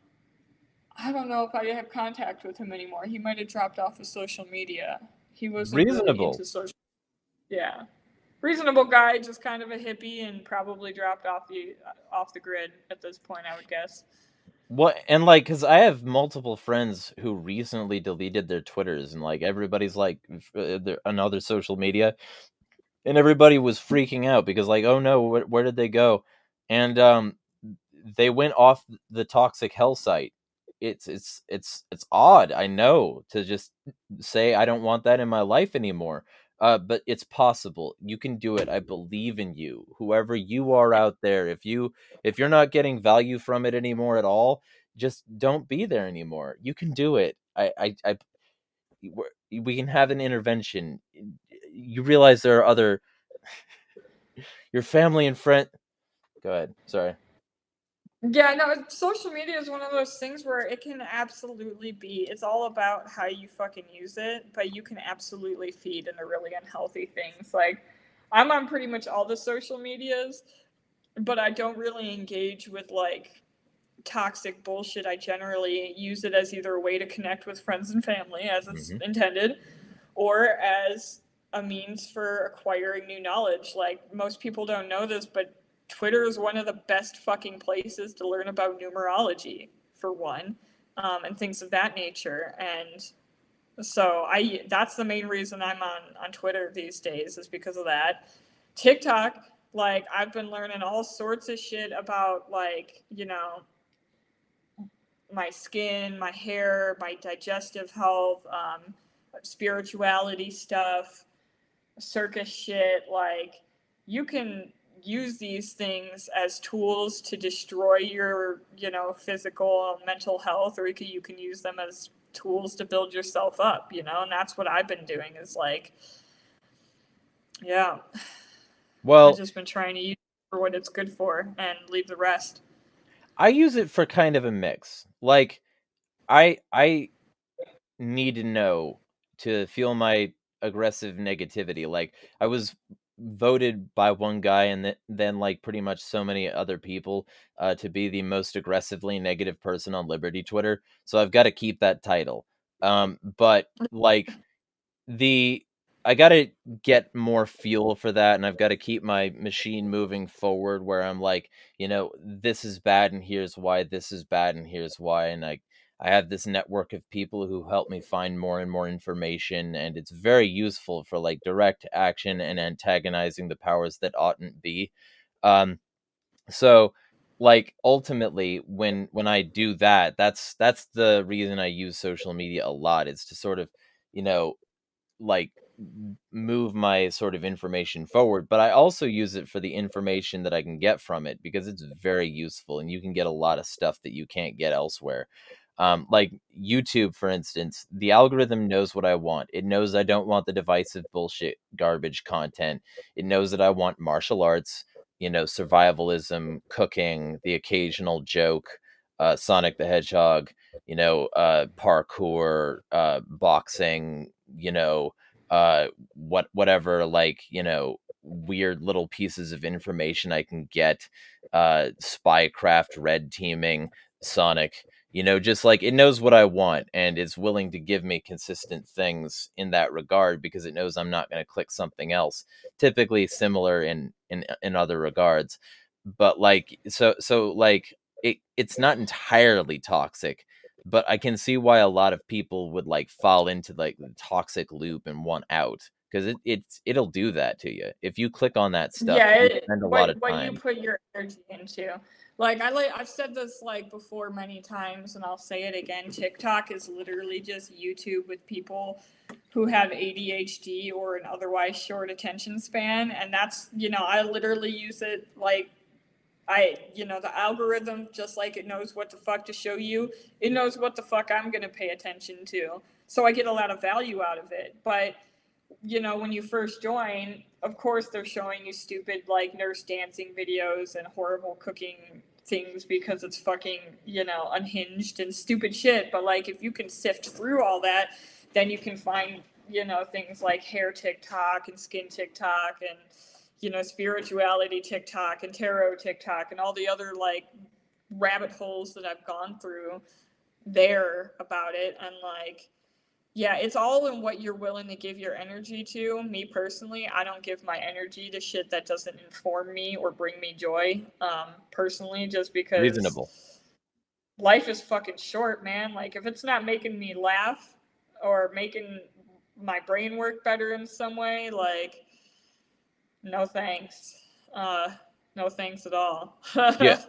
I don't know if I have contact with him anymore. He might have dropped off of social media. He was Reasonable. into social. Yeah, reasonable guy, just kind of a hippie, and probably dropped off the off the grid at this point. I would guess. What and like, cause I have multiple friends who recently deleted their Twitters, and like everybody's like uh, on social media, and everybody was freaking out because like, oh no, where, where did they go? And um, they went off the toxic hell site. It's it's it's it's odd, I know, to just say I don't want that in my life anymore. Uh, but it's possible. You can do it. I believe in you. Whoever you are out there, if you if you're not getting value from it anymore at all, just don't be there anymore. You can do it. I, I, I we can have an intervention. You realize there are other, your family and friend. Go ahead. Sorry. Yeah, no, social media is one of those things where it can absolutely be. It's all about how you fucking use it, but you can absolutely feed into really unhealthy things. Like, I'm on pretty much all the social medias, but I don't really engage with like toxic bullshit. I generally use it as either a way to connect with friends and family, as it's Mhm. intended, or as a means for acquiring new knowledge. Like, most people don't know this, but Twitter is one of the best fucking places to learn about numerology, for one, um, and things of that nature. And so I that's the main reason I'm on on Twitter these days is because of that. TikTok, like I've been learning all sorts of shit about like you know my skin, my hair, my digestive health, um, spirituality stuff, circus shit. Like, you can use these things as tools to destroy your, you know, physical mental health, or you can, you can use them as tools to build yourself up, you know, and that's what I've been doing is like, yeah. Well, I've just been trying to use it for what it's good for and leave the rest. I use it for kind of a mix. Like I I need to know to feel my aggressive negativity. Like I was voted by one guy and th- then like pretty much so many other people uh, to be the most aggressively negative person on Liberty Twitter. So I've got to keep that title. Um, but like the I got to get more fuel for that and I've got to keep my machine moving forward where I'm like, you know, this is bad and here's why this is bad and here's why and I I have this network of people who help me find more and more information and it's very useful for like direct action and antagonizing the powers that oughtn't be. Um so like ultimately when when I do that, that's that's the reason I use social media a lot. It's to sort of, you know, like move my sort of information forward but i also use it for the information that i can get from it because it's very useful and you can get a lot of stuff that you can't get elsewhere um, like youtube for instance the algorithm knows what i want. It knows i don't want the divisive bullshit garbage content. It knows that i want martial arts you know survivalism cooking the occasional joke uh, sonic the hedgehog you know uh, parkour uh, boxing you know uh what whatever like you know weird little pieces of information i can get uh spycraft red teaming sonic you know just like it knows what i want and is willing to give me consistent things in that regard because it knows i'm not going to click something else typically similar in in uh, in other regards but like so so like it it's not entirely toxic but I can see why a lot of people would like fall into like the toxic loop and want out because it, it's it'll do that to you if you click on that stuff. Yeah, it, spend a what, lot of what you put your energy into. Like I like I've said this like before many times and I'll say it again. TikTok is literally just YouTube with people who have ADHD or an otherwise short attention span and that's, you know, I literally use it like I, you know, the algorithm, just like it knows what the fuck to show you, it knows what the fuck I'm going to pay attention to. So I get a lot of value out of it. But, you know, when you first join, of course, they're showing you stupid, like, nurse dancing videos and horrible cooking things because it's fucking, you know, unhinged and stupid shit. But, like, if you can sift through all that, then you can find, you know, things like hair TikTok and skin TikTok and, you know, spirituality TikTok and tarot TikTok and all the other like rabbit holes that I've gone through there about it. And like, yeah, it's all in what you're willing to give your energy to. Me personally, I don't give my energy to shit that doesn't inform me or bring me joy. Um, personally, just because Reasonable. life is fucking short, man. Like if it's not making me laugh or making my brain work better in some way, like no thanks. Uh, no thanks at all. Yeah.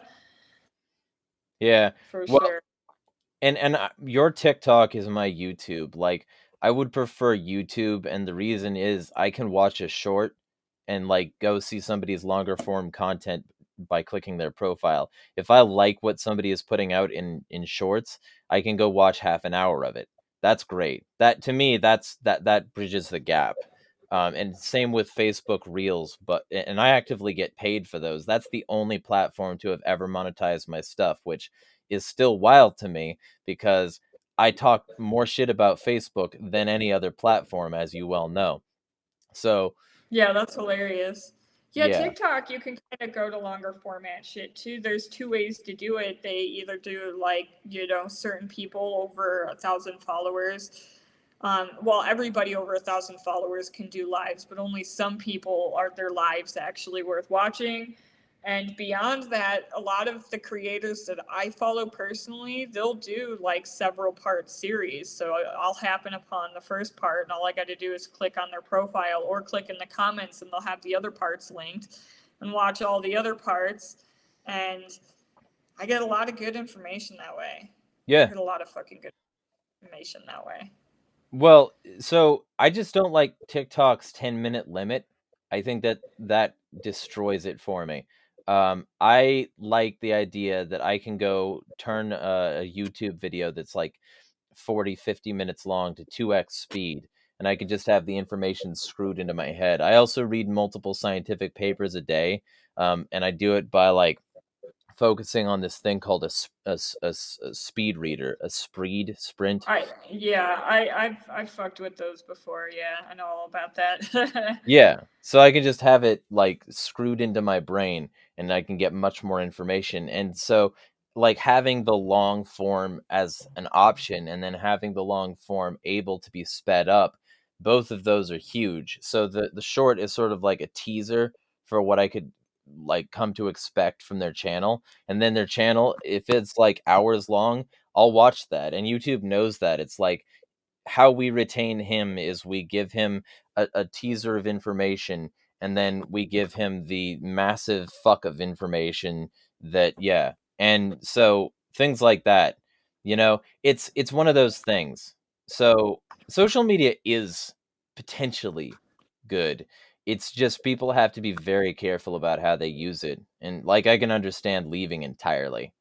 Yeah. For Well, sure. And and uh, your TikTok is my YouTube. Like I would prefer YouTube, and the reason is I can watch a short and like go see somebody's longer form content by clicking their profile. If I like what somebody is putting out in in shorts, I can go watch half an hour of it. That's great. That to me, that's that that bridges the gap. Um, and same with Facebook Reels, but and I actively get paid for those. That's the only platform to have ever monetized my stuff, which is still wild to me because I talk more shit about Facebook than any other platform, as you well know. So Yeah, that's hilarious. Yeah, Yeah. TikTok, you can kind of go to longer format shit too. There's two ways to do it. They either do like, you know, certain people over a thousand followers. Um, well, everybody over a thousand followers can do lives, but only some people are their lives actually worth watching. And beyond that, a lot of the creators that I follow personally, they'll do like several part series. So uh, I'll happen upon the first part, and all I got to do is click on their profile or click in the comments, and they'll have the other parts linked and watch all the other parts. And I get a lot of good information that way. Yeah. Get a lot of fucking good information that way. Well, so I just don't like TikTok's 10 minute limit. I think that that destroys it for me. Um, I like the idea that I can go turn a, a YouTube video that's like 40, 50 minutes long to 2x speed, and I can just have the information screwed into my head. I also read multiple scientific papers a day, um, and I do it by like focusing on this thing called a a a speed reader, a Spreed Sprint. I yeah, I I've I've fucked with those before. Yeah, I know all about that. Yeah. So I can just have it like screwed into my brain and I can get much more information. And so like having the long form as an option and then having the long form able to be sped up, both of those are huge. So the the short is sort of like a teaser for what I could like come to expect from their channel. And then their channel, if it's like hours long, I'll watch that. And YouTube knows that. It's like how we retain him is we give him a, a teaser of information and then we give him the massive fuck of information that yeah and so things like that you know it's it's one of those things so social media is potentially good it's just people have to be very careful about how they use it and like i can understand leaving entirely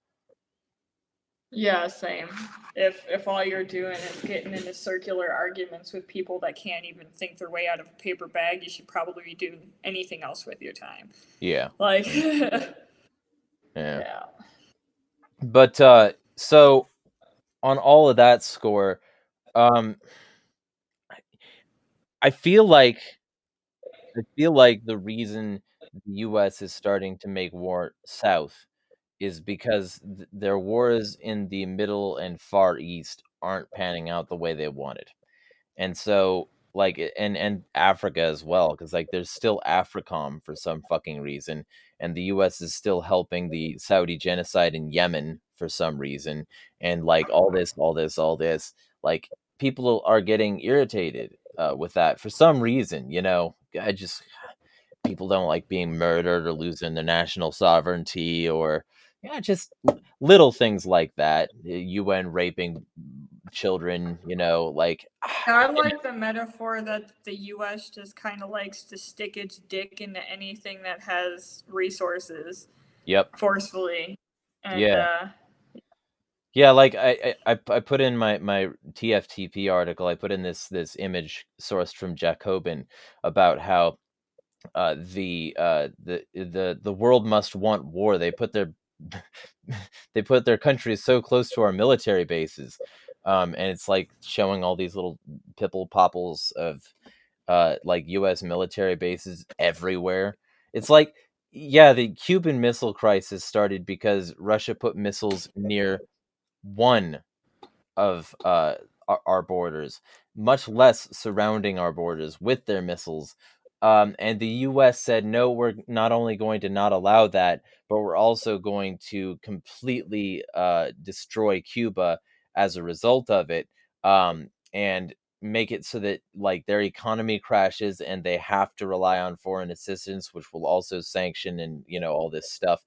yeah, same. If if all you're doing is getting into circular arguments with people that can't even think their way out of a paper bag, you should probably be doing anything else with your time. yeah Like yeah yeah. But uh so on all of that score, um I- I feel like I feel like the reason the US is starting to make war south is because th- their wars in the middle and far east aren't panning out the way they wanted. And so like and and Africa as well cuz like there's still AFRICOM for some fucking reason and the US is still helping the Saudi genocide in Yemen for some reason and like all this all this all this like people are getting irritated uh, with that for some reason you know I just people don't like being murdered or losing their national sovereignty or yeah just little things like that the UN raping children you know like I like the metaphor that the US just kind of likes to stick its dick into anything that has resources yep forcefully. And Yeah. uh Yeah, like I, I, I put in my my TFTP article. I put in this this image sourced from Jacobin about how uh, the uh, the the the world must want war. They put their they put their countries so close to our military bases, um, and it's like showing all these little pipple popples of uh, like U.S. military bases everywhere. It's like yeah, the Cuban Missile Crisis started because Russia put missiles near one of uh, our, our borders, much less surrounding our borders with their missiles. Um, and the U.S. said, no, we're not only going to not allow that, but we're also going to completely uh, destroy Cuba as a result of it, um, and make it so that like their economy crashes and they have to rely on foreign assistance, which will also sanction and you know all this stuff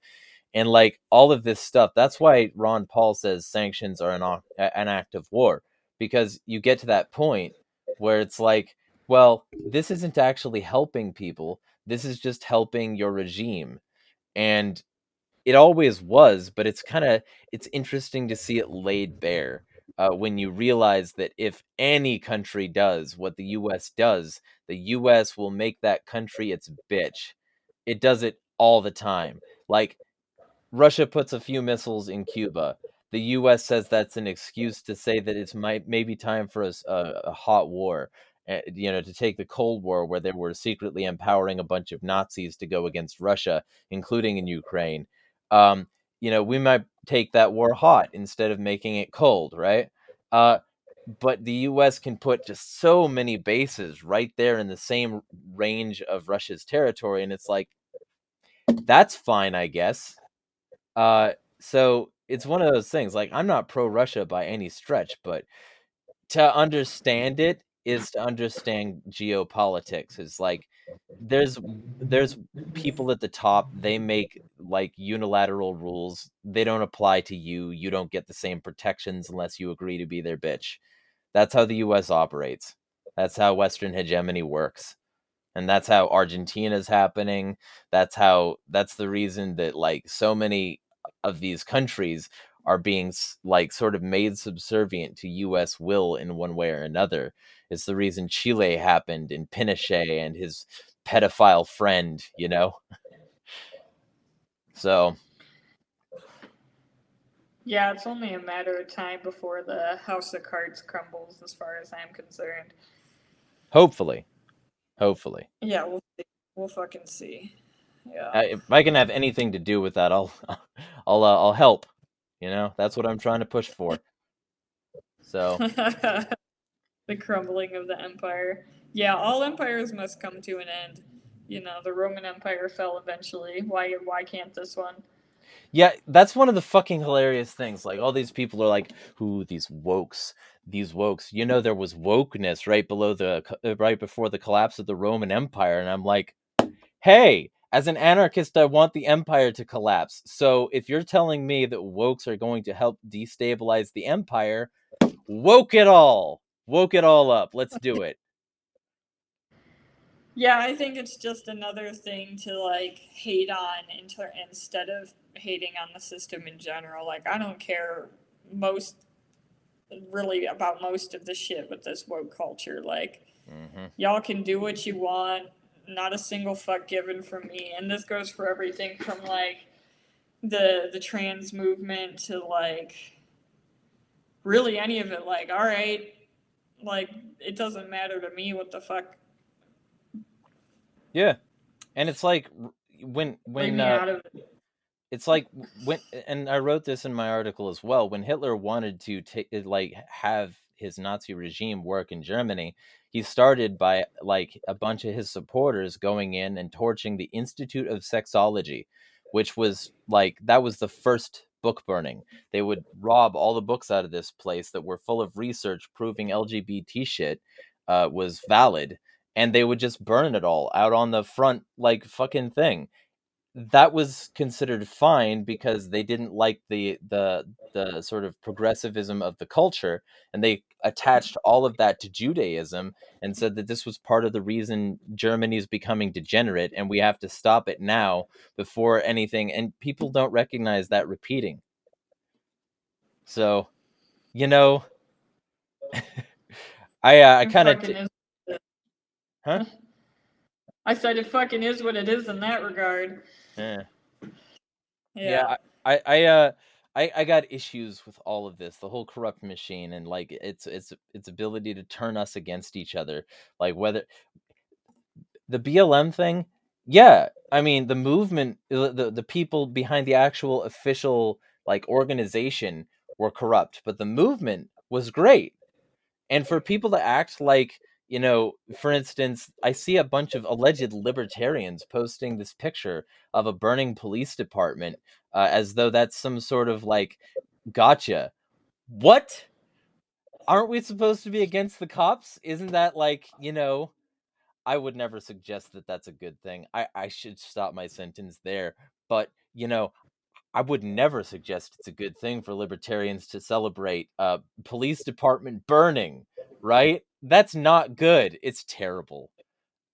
and like all of this stuff that's why ron paul says sanctions are an, an act of war because you get to that point where it's like well this isn't actually helping people this is just helping your regime and it always was but it's kind of it's interesting to see it laid bare uh, when you realize that if any country does what the us does the us will make that country its bitch. It does it all the time. Like Russia puts a few missiles in Cuba. The U.S. says that's an excuse to say that it's might maybe time for a hot war, uh, you know, to take the Cold War where they were secretly empowering a bunch of Nazis to go against Russia, including in Ukraine. Um, you know, we might take that war hot instead of making it cold, right? Uh, but the U.S. can put just so many bases right there in the same range of Russia's territory, and it's like that's fine, I guess. Uh, so it's one of those things. Like I'm not pro Russia by any stretch, but to understand it is to understand geopolitics. It's like there's there's people at the top. They make like unilateral rules. They don't apply to you. You don't get the same protections unless you agree to be their bitch. That's how the US operates. That's how Western hegemony works. And that's how Argentina's happening. That's how that's the reason that like so many of these countries are being like sort of made subservient to US will in one way or another. It's the reason Chile happened in Pinochet and his pedophile friend, you know? So yeah, it's only a matter of time before the house of cards crumbles, as far as I'm concerned. Hopefully, hopefully. Yeah, we'll see. We'll fucking see. Yeah. I, if I can have anything to do with that, I'll, I'll, uh, I'll help. You know, that's what I'm trying to push for. So. the crumbling of the empire. Yeah, all empires must come to an end. You know, the Roman Empire fell eventually. Why? Why can't this one? Yeah, that's one of the fucking hilarious things. Like all these people are like, "Who these wokes? These wokes." You know, there was wokeness right below the uh, right before the collapse of the Roman Empire, and I'm like, "Hey, as an anarchist, I want the empire to collapse. So if you're telling me that wokes are going to help destabilize the empire, woke it all, woke it all up. Let's do it." Yeah, I think it's just another thing to like hate on inter- instead of hating on the system in general. Like, I don't care most really about most of the shit with this woke culture. Like, mm-hmm. y'all can do what you want, not a single fuck given from me. And this goes for everything from like the the trans movement to like really any of it. Like, all right, like it doesn't matter to me what the fuck. Yeah, and it's like when when uh, it's like when and I wrote this in my article as well. When Hitler wanted to take like have his Nazi regime work in Germany, he started by like a bunch of his supporters going in and torching the Institute of Sexology, which was like that was the first book burning. They would rob all the books out of this place that were full of research proving LGBT shit uh, was valid, and they would just burn it all out on the front like fucking thing that was considered fine because they didn't like the the the sort of progressivism of the culture and they attached all of that to Judaism and said that this was part of the reason Germany is becoming degenerate and we have to stop it now before anything and people don't recognize that repeating. So you know I uh, I kind of huh? I said it fucking is what it is in that regard yeah. Yeah. I, I, uh, I, I got issues with all of this, the whole corrupt machine, and like its its its ability to turn us against each other. Like whether the BLM thing, yeah, I mean the movement, the the people behind the actual official like organization were corrupt, but the movement was great. And for people to act like you know, for instance, I see a bunch of alleged libertarians posting this picture of a burning police department uh, as though that's some sort of like gotcha. What? Aren't we supposed to be against the cops? Isn't that like, you know, I would never suggest that that's a good thing. I, I should stop my sentence there. But, you know, I would never suggest it's a good thing for libertarians to celebrate uh, police department burning, right? That's not good. It's terrible.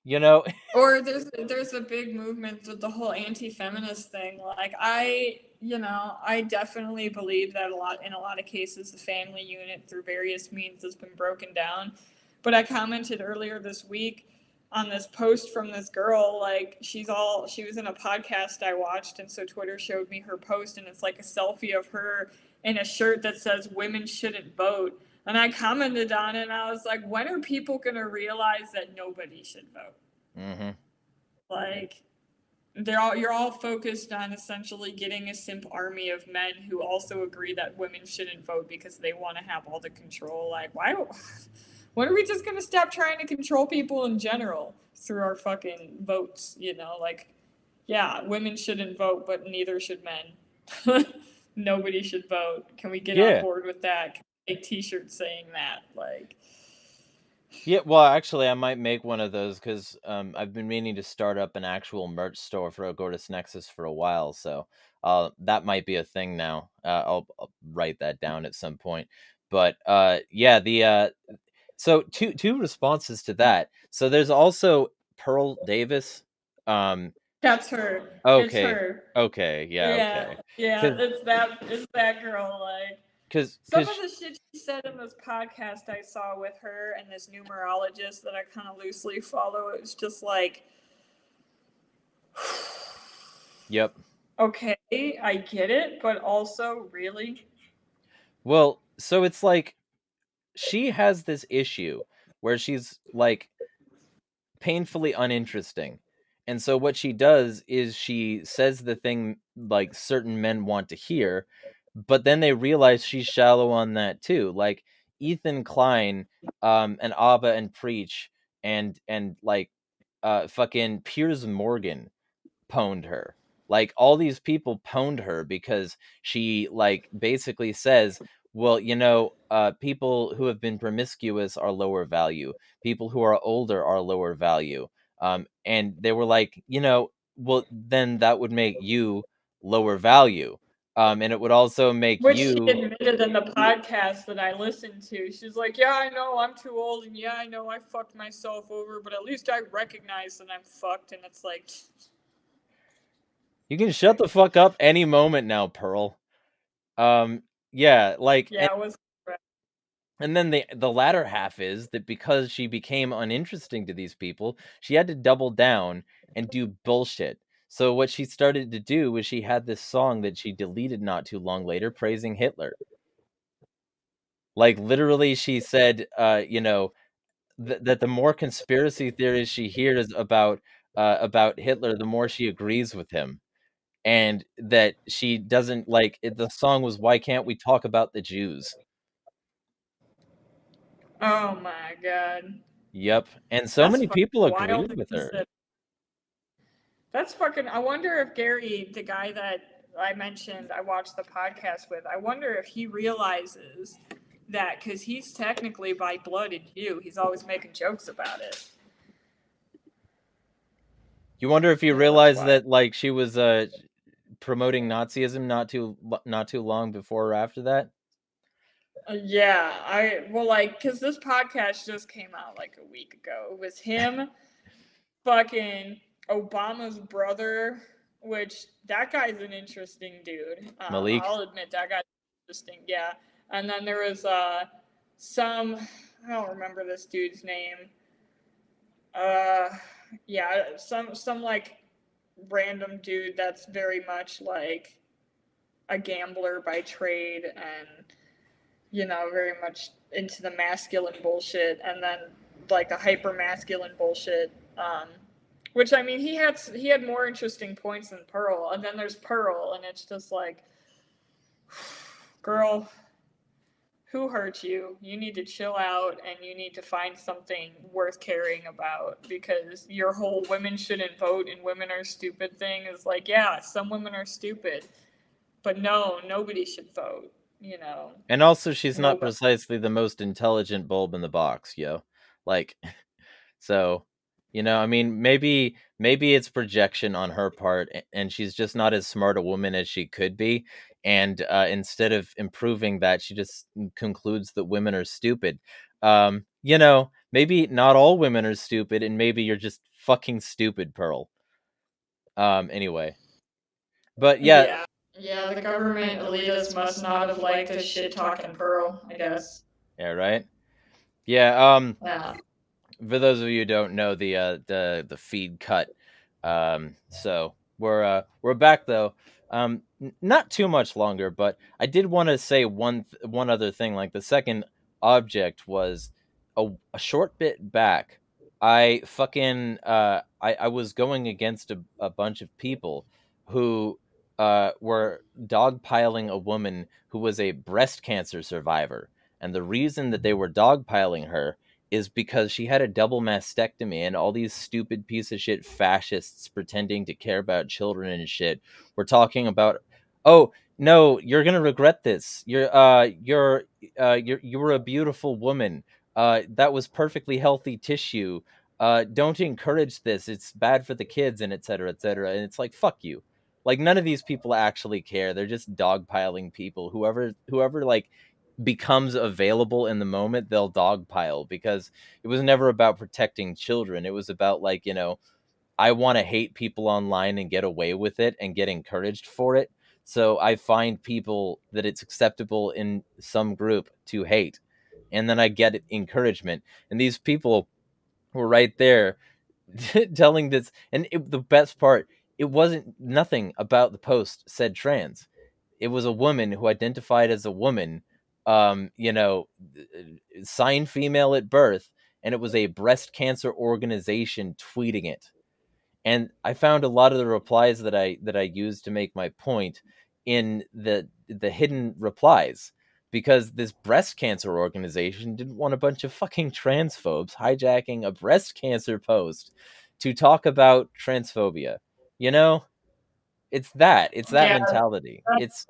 You know? or there's there's a big movement with the whole anti-feminist thing. Like I, you know, I definitely believe that a lot in a lot of cases the family unit through various means has been broken down. But I commented earlier this week on this post from this girl like she's all she was in a podcast I watched and so Twitter showed me her post and it's like a selfie of her in a shirt that says women shouldn't vote and I commented on it and I was like, when are people going to realize that nobody should vote? Mm-hmm. Like, they're all you're all focused on essentially getting a simp army of men who also agree that women shouldn't vote because they want to have all the control. Like, why? When are we just gonna stop trying to control people in general through our fucking votes? You know, like, yeah, women shouldn't vote, but neither should men. Nobody should vote. Can we get yeah. on board with that? T-shirt saying that like Yeah, well, actually, I might make one of those because um, I've been meaning to start up an actual merch store for Agorist Nexus for a while. So uh, that might be a thing now. Uh, I'll, I'll write that down at some point. But uh, yeah, the uh, so two two responses to that. So there's also Pearl Davis. Um, That's her. Okay. Her. okay, yeah, yeah, okay, yeah. It's that. It's that girl. Like because some of the shit she said in this podcast I saw with her and this numerologist that I kind of loosely follow. It was just like, yep. okay, I get it, but also really, Well, so it's like she has this issue where she's like painfully uninteresting. And so what she does is she says the thing like certain men want to hear, but then they realize she's shallow on that too. Like Ethan Klein um and Aba and Preach and and like uh fucking Piers Morgan pwned her. Like all these people pwned her because she like basically says, well, you know, uh, people who have been promiscuous are lower value. People who are older are lower value. Um, and they were like, you know, well, then that would make you lower value. Um, and it would also make which you. she admitted in the podcast that I listened to. She's like, "Yeah, I know I'm too old, and yeah, I know I fucked myself over, but at least I recognize that I'm fucked." And it's like, You can shut the fuck up any moment now, Pearl. Um, yeah, like, yeah, it was. And then the the latter half is that because she became uninteresting to these people, she had to double down and do bullshit. So what she started to do was she had this song that she deleted not too long later praising Hitler. Like literally she said uh you know th- that the more conspiracy theories she hears about uh about Hitler the more she agrees with him. And that she doesn't like it, the song was why can't we talk about the Jews? Oh my god. Yep. And so That's many people wild agreed with her. consider. That's fucking. I wonder if Gary, the guy that I mentioned, I watched the podcast with, I wonder if he realizes that because he's technically by blood a Jew. He's always making jokes about it. You wonder if you that's realized that like she was uh promoting Nazism not too not too long before or after that. Uh, yeah, I well, like, cause this podcast just came out like a week ago. It was him, fucking Obama's brother, which that guy's an interesting dude. Um, Malik? I'll admit that guy's interesting. Yeah, and then there was uh some I don't remember this dude's name. Uh, yeah, some some like random dude that's very much like a gambler by trade and you know, very much into the masculine bullshit, and then like the hyper masculine bullshit. Um, which I mean, he had he had more interesting points than Pearl, and then there's Pearl, and it's just like, girl, who hurt you? You need to chill out, and you need to find something worth caring about because your whole women shouldn't vote and women are stupid thing is like, yeah, some women are stupid, but no, nobody should vote. You know, And also she's not precisely the most intelligent bulb in the box, yo. Like so, you know, I mean, maybe maybe it's projection on her part and she's just not as smart a woman as she could be and uh, instead of improving that she just concludes that women are stupid. Um, you know, maybe not all women are stupid and maybe you're just fucking stupid, Pearl. Um anyway. But yeah, yeah. Yeah, the government elitists must not have liked a shit talking Pearl, I guess. yeah, right? Yeah, um Yeah. For those of you who don't know the uh the the feed cut um so we're uh we're back though. Um not too much longer but i did want to say one th- one other thing like the second object was a, a short bit back. I fucking uh i i was going against a, a bunch of people who uh were dogpiling a woman who was a breast cancer survivor. And the reason that they were dogpiling her is because she had a double mastectomy and all these stupid piece of shit fascists pretending to care about children and shit were talking about oh no you're gonna regret this you're uh you're uh you're you were a beautiful woman Uh, that was perfectly healthy tissue. Uh, don't encourage this. It's bad for the kids and et cetera, et cetera. And it's like, fuck you. Like none of these people actually care. They're just dogpiling people. Whoever, whoever like becomes available in the moment, they'll dogpile because it was never about protecting children. It was about like, you know, I want to hate people online and get away with it and get encouraged for it. So I find people that it's acceptable in some group to hate. And then I get encouragement. And these people were right there telling this. And it, the best part, it wasn't nothing about the post said trans. It was a woman who identified as a woman, um, you know, sign female at birth, and it was a breast cancer organization tweeting it and I found a lot of the replies that I that I used to make my point in the the hidden replies because this breast cancer organization didn't want a bunch of fucking transphobes hijacking a breast cancer post to talk about transphobia. You know, it's that. It's that yeah, mentality. It's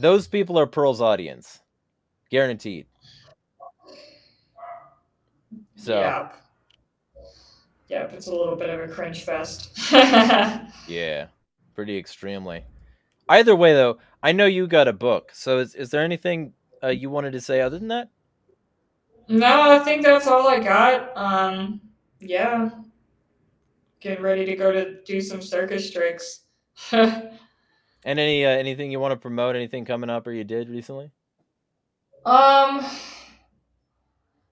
those people are Pearl's audience, guaranteed. So. Yeah yep, it's a little bit of a cringe fest. yeah, pretty extremely. Either way, though, I know you got a book. So is, is there anything uh, you wanted to say other than that? No, I think that's all I got. Um, yeah, getting ready to go to do some circus tricks. and any uh, anything you want to promote? Anything coming up or you did recently? Um,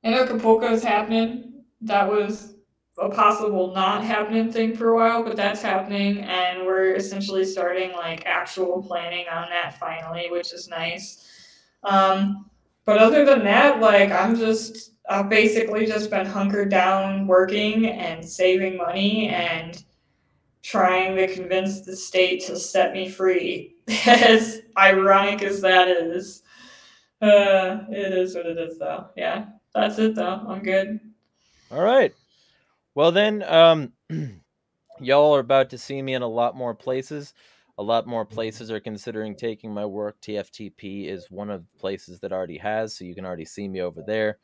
I know is happening. That was a possible not happening thing for a while, but that's happening, and we're essentially starting like actual planning on that finally, which is nice. Um, but other than that, like I'm just I've basically just been hunkered down working and saving money and trying to convince the state to set me free. as ironic as that is. Uh, it is what it is though. Yeah. That's it though. I'm good. All right. Well, then, um, y'all are about to see me in a lot more places. A lot more places are considering taking my work. TFTP is one of the places that already has, so you can already see me over there.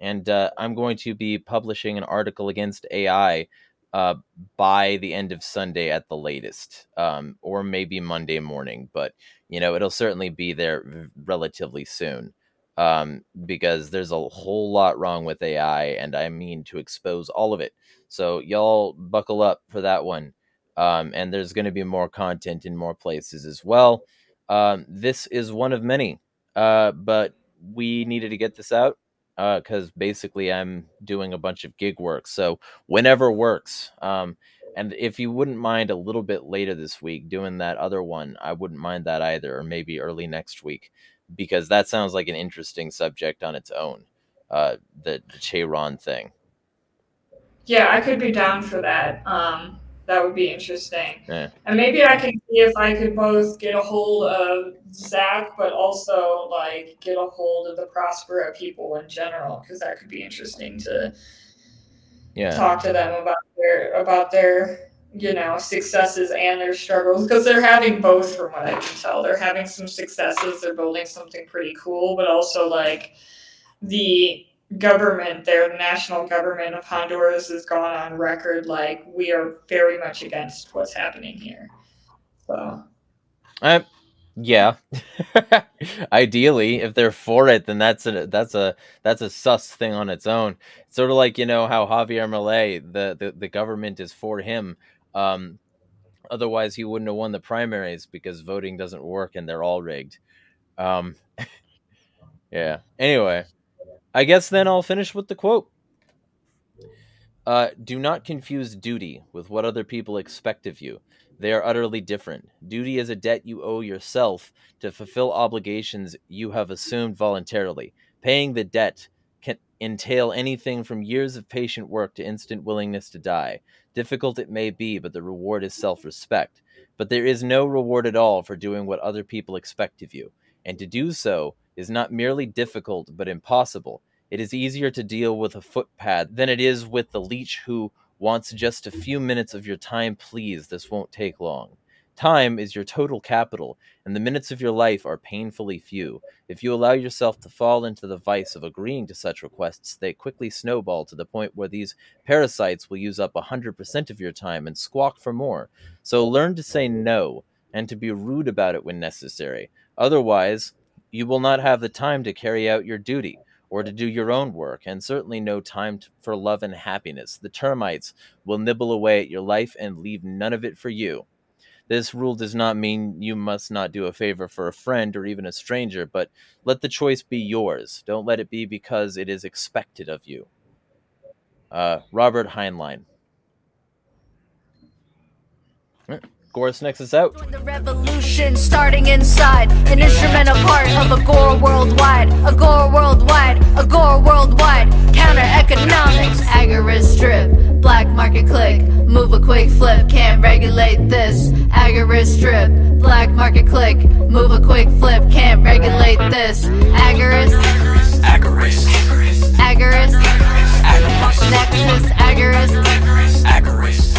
And uh, I'm going to be publishing an article against AI uh, by the end of Sunday at the latest, um, or maybe Monday morning. But you know, it'll certainly be there relatively soon um, because there's a whole lot wrong with AI, and I mean to expose all of it. So y'all buckle up for that one. Um, and there's going to be more content in more places as well. Um, this is one of many, uh, but we needed to get this out because uh, basically I'm doing a bunch of gig work. So whenever works. Um, and if you wouldn't mind a little bit later this week doing that other one, I wouldn't mind that either, or maybe early next week because that sounds like an interesting subject on its own. Uh, the, the Cherán thing. Yeah, I could be down for that. Um, that would be interesting. Yeah. And maybe I can see if I could both get a hold of Zach, but also like get a hold of the Prospera people in general, because that could be interesting to yeah. talk to them about their about their you know successes and their struggles because they're having both from what i can tell they're having some successes they're building something pretty cool but also like the government their national government of honduras has gone on record like we are very much against what's happening here. So. Uh, yeah. Ideally if they're for it then that's a that's a that's a sus thing on its own. Sort of like you know how javier milei the, the the government is for him um, otherwise, he wouldn't have won the primaries because voting doesn't work and they're all rigged. Um, yeah. Anyway, I guess then I'll finish with the quote. Uh, do not confuse duty with what other people expect of you. They are utterly different. Duty is a debt you owe yourself to fulfill obligations you have assumed voluntarily. Paying the debt can entail anything from years of patient work to instant willingness to die. Difficult it may be, but the reward is self respect. But there is no reward at all for doing what other people expect of you, and to do so is not merely difficult, but impossible. It is easier to deal with a footpad than it is with the leech who wants just a few minutes of your time, please. This won't take long. Time is your total capital, and the minutes of your life are painfully few. If you allow yourself to fall into the vice of agreeing to such requests, they quickly snowball to the point where these parasites will use up 100% of your time and squawk for more. So learn to say no and to be rude about it when necessary. Otherwise, you will not have the time to carry out your duty or to do your own work, and certainly no time for love and happiness. The termites will nibble away at your life and leave none of it for you. This rule does not mean you must not do a favor for a friend or even a stranger, but let the choice be yours. Don't let it be because it is expected of you. Uh, Robert Heinlein. Agorist Nexus is out. The revolution starting inside, an instrumental part of Worldwide, Worldwide, Worldwide, counter economics, strip, black market click, move a quick flip, can't regulate this, strip, black market click, move a quick flip, can't regulate this, Agorist, Agorist, Agorist, Agorist, Agorist, Agorist.